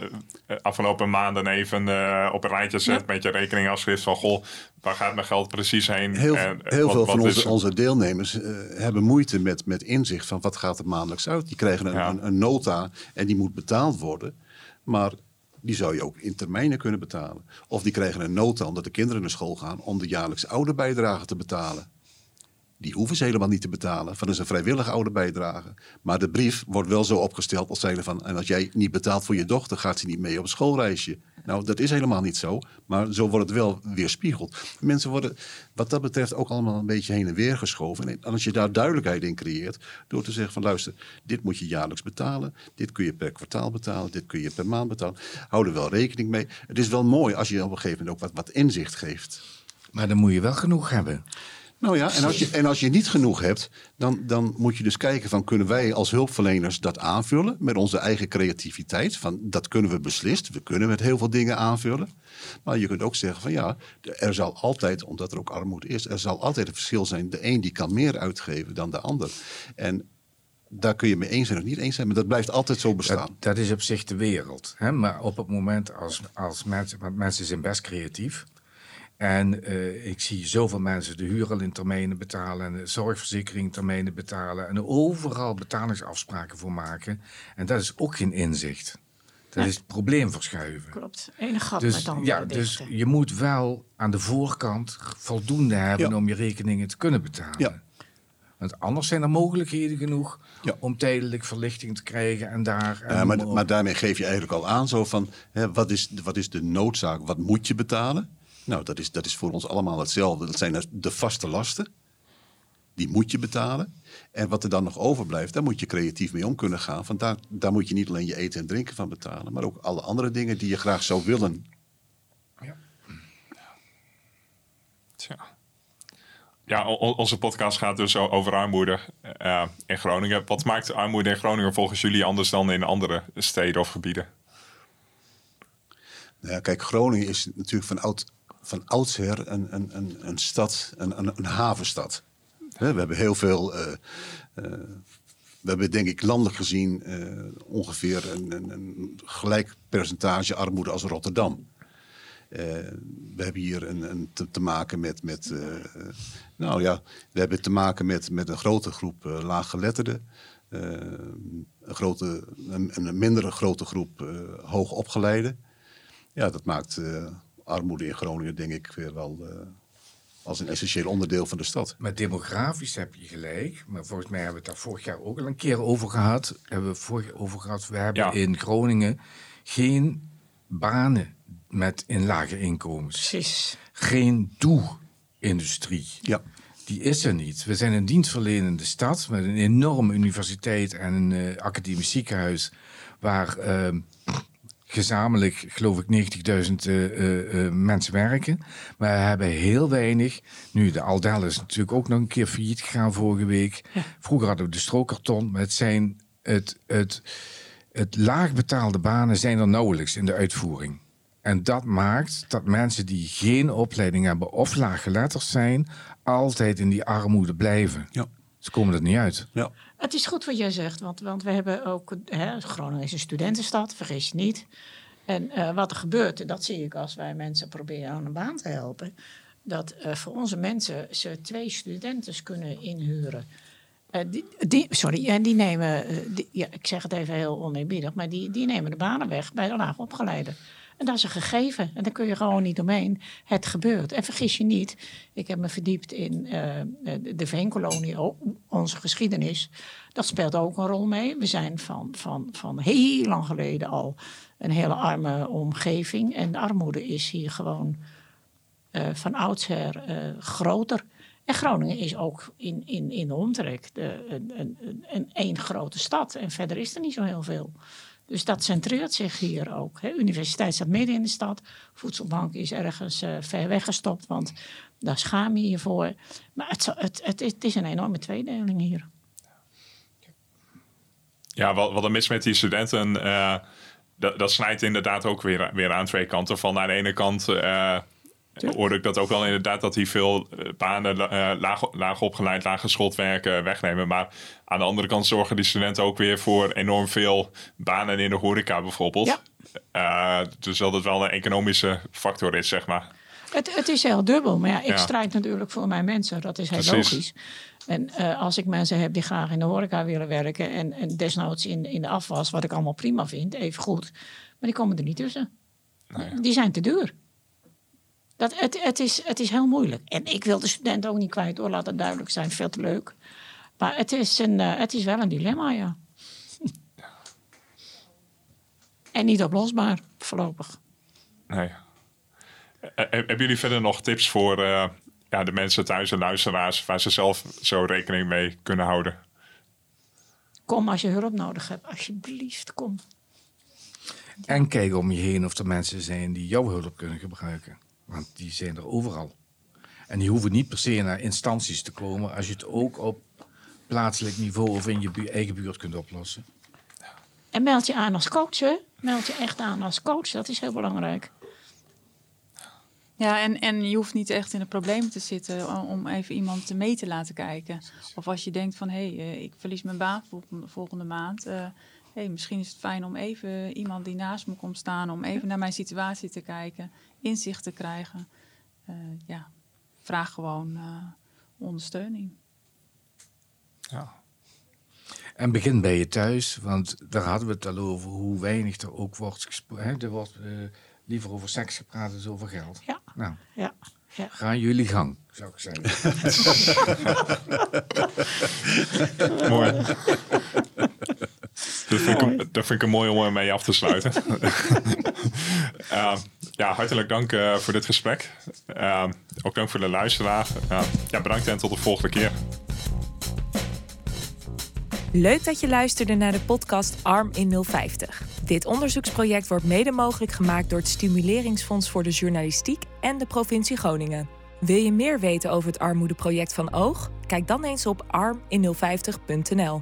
uh, afgelopen maanden even uh, op een rijtje zet ja. met je rekeningafschrift van goh, waar gaat mijn geld precies heen? Heel, en, heel wat, veel van onze, onze, deelnemers hebben moeite met, met inzicht van wat gaat er maandelijks uit. Die krijgen een, ja. een, een nota en die moet betaald worden. Maar die zou je ook in termijnen kunnen betalen. Of die krijgen een nota omdat de kinderen naar school gaan om de jaarlijkse ouderbijdrage te betalen. Die hoeven ze helemaal niet te betalen. Van is een vrijwillige ouderbijdrage. Maar de brief wordt wel zo opgesteld als zijnde van... en als jij niet betaalt voor je dochter, gaat ze niet mee op schoolreisje. Nou, dat is helemaal niet zo. Maar zo wordt het wel weerspiegeld. Mensen worden wat dat betreft ook allemaal een beetje heen en weer geschoven. En als je daar duidelijkheid in creëert... door te zeggen van luister, dit moet je jaarlijks betalen. Dit kun je per kwartaal betalen. Dit kun je per maand betalen. Hou er wel rekening mee. Het is wel mooi als je op een gegeven moment ook wat, wat inzicht geeft. Maar dan moet je wel genoeg hebben. Nou ja, en als je, en als je niet genoeg hebt, dan, dan moet je dus kijken van kunnen wij als hulpverleners dat aanvullen met onze eigen creativiteit. Van dat kunnen we beslist, we kunnen met heel veel dingen aanvullen. Maar je kunt ook zeggen van ja, er zal altijd, omdat er ook armoede is, er zal altijd een verschil zijn. De een die kan meer uitgeven dan de ander. En daar kun je mee eens zijn of niet eens zijn, maar dat blijft altijd zo bestaan. Dat, dat is op zich de wereld. Hè? Maar op het moment als, als mensen, want mensen zijn best creatief. En eh, ik zie zoveel mensen de huur al in termijnen betalen en de zorgverzekering in termijnen betalen en overal betalingsafspraken voor maken. En dat is ook geen inzicht. Dat is het probleem verschuiven. Klopt. Eén gat Dus, met andere ja, dus je moet wel aan de voorkant voldoende hebben Ja. om je rekeningen te kunnen betalen. Ja. Want anders zijn er mogelijkheden genoeg Ja. om tijdelijk verlichting te krijgen en daar. En Ja, maar, maar daarmee geef je eigenlijk al aan zo van, hè, wat, is, wat is de noodzaak, wat moet je betalen? Nou, dat is, dat is voor ons allemaal hetzelfde. Dat zijn dus de vaste lasten, die moet je betalen. En wat er dan nog overblijft, daar moet je creatief mee om kunnen gaan. Want daar, daar moet je niet alleen je eten en drinken van betalen, maar ook alle andere dingen die je graag zou willen. Tja. Ja, o- onze podcast gaat dus over armoede eh, in Groningen. Wat maakt armoede in Groningen volgens jullie anders dan in andere steden of gebieden? Nou ja, kijk, Groningen is natuurlijk van, oud, van oudsher een, een, een, een stad, een, een, een havenstad. We hebben heel veel. eh, eh, we hebben denk ik landelijk gezien eh, ongeveer een, een, een gelijk percentage armoede als Rotterdam. We hebben hier een, een te, maken met, met nou ja, we hebben te maken met, met een grote groep laaggeletterden. een, grote, een, een mindere grote groep hoogopgeleiden. Ja, dat maakt armoede in Groningen denk ik weer wel eh, als een essentieel onderdeel van de stad. Maar demografisch heb je gelijk. Maar volgens mij hebben we het daar vorig jaar ook al een keer over gehad. Hebben we vorig over gehad. We hebben Ja. in Groningen geen banen met in lage inkomens. Precies. Geen doe-industrie. Ja, Die is er niet. We zijn een dienstverlenende stad met een enorme universiteit en een eh, academisch ziekenhuis. Waar eh, gezamenlijk, geloof ik, 90.000 eh, eh, eh, mensen werken. Maar we hebben heel weinig. Nu, de Aldel is natuurlijk ook nog een keer failliet gegaan vorige week. Vroeger hadden we de strookkarton. Maar het zijn het, het, het laagbetaalde banen zijn er nauwelijks in de uitvoering. En dat maakt dat mensen die geen opleiding hebben of laaggeletterd zijn, altijd in die armoede blijven. ja, Ze komen er niet uit. ja. Het is goed wat jij zegt, want, want we hebben ook... Hè, Groningen is een studentenstad, vergis je niet. En eh, wat er gebeurt, dat zie ik als wij mensen proberen aan een baan te helpen... dat eh, voor onze mensen ze twee studenten kunnen inhuren. Eh, die, sorry, en die nemen... ja, ik zeg het even heel oneerbiedig, maar die, die nemen de banen weg bij de laagopgeleiden. En dat is een gegeven. En daar kun je gewoon niet omheen. Het gebeurt. En vergis je niet, ik heb me verdiept in eh, de- de veenkolonie, o- onze geschiedenis. Dat speelt ook een rol mee. We zijn van, van, van heel lang geleden al een hele arme omgeving. En de armoede is hier gewoon eh, van oudsher eh, groter. En Groningen is ook in, in, in de omtrek de, een, een één grote stad. En verder is er niet zo heel veel. Dus dat centreert zich hier ook. Hè. Universiteit staat midden in de stad. Voedselbank is ergens eh, ver weggestopt, want daar schaam je je voor. Maar het, het, het, het is een enorme tweedeling hier. Ja, wat, wat er mis met die studenten, eh, dat, dat snijdt inderdaad ook weer, weer aan twee kanten. Van aan de ene kant eh hoorde ik dat ook wel inderdaad, dat die veel eh, banen eh, laag, laag opgeleid, laag geschoold werken wegnemen. Maar aan de andere kant zorgen die studenten ook weer voor enorm veel banen in de horeca bijvoorbeeld. Ja. Eh, dus dat het wel een economische factor is, zeg maar. Het, het is heel dubbel, maar ja, ik Ja. strijd natuurlijk voor mijn mensen. Dat is heel Precies. logisch. En als ik mensen heb die graag in de horeca willen werken... en, en desnoods in, in de afwas, wat ik allemaal prima vind, even goed. Maar die komen er niet tussen. Die zijn te duur. Dat, het, het, is, het is heel moeilijk. En ik wil de studenten ook niet kwijt hoor, laat het duidelijk zijn. Veel te leuk. Maar het is, een, eh, het is wel een dilemma, ja. en niet oplosbaar, voorlopig. Nee. Eh, eh, hebben jullie verder nog tips voor eh, ja, de mensen thuis en luisteraars waar ze zelf zo rekening mee kunnen houden? Kom als je hulp nodig hebt, alsjeblieft, kom. En kijk om je heen of er mensen zijn die jouw hulp kunnen gebruiken. Want die zijn er overal. En die hoeven niet per se naar instanties te komen als je het ook op plaatselijk niveau of in je bu- eigen buurt kunt oplossen. En meld je aan als coach, hè? Meld je echt aan als coach, dat is heel belangrijk. Ja, en, en je hoeft niet echt in de problemen te zitten om even iemand mee te laten kijken. Of als je denkt van, hé, hey, ik verlies mijn baan volgende maand. Uh, hey, misschien is het fijn om even iemand die naast me komt staan... om even naar mijn situatie te kijken, inzicht te krijgen. Uh, ja, vraag gewoon uh, ondersteuning. Ja. En begin bij je thuis, want daar hadden we het al over hoe weinig er ook wordt gesproken. Er wordt uh, liever over seks gepraat dan over geld. Ja. Nou, ja. ja. Gaan jullie gang, zou ik zeggen. Mooi. Dat vind, ik, dat vind ik een mooi om mee af te sluiten. uh, ja, hartelijk dank uh, voor dit gesprek. Uh, ook dank voor de luisteraar. ja, bedankt en tot de volgende keer. Leuk dat je luisterde naar de podcast Arm in 050. Dit onderzoeksproject wordt mede mogelijk gemaakt door het Stimuleringsfonds voor de Journalistiek en de provincie Groningen. Wil je meer weten over het armoedeproject van Oog? Kijk dan eens op armin050.nl.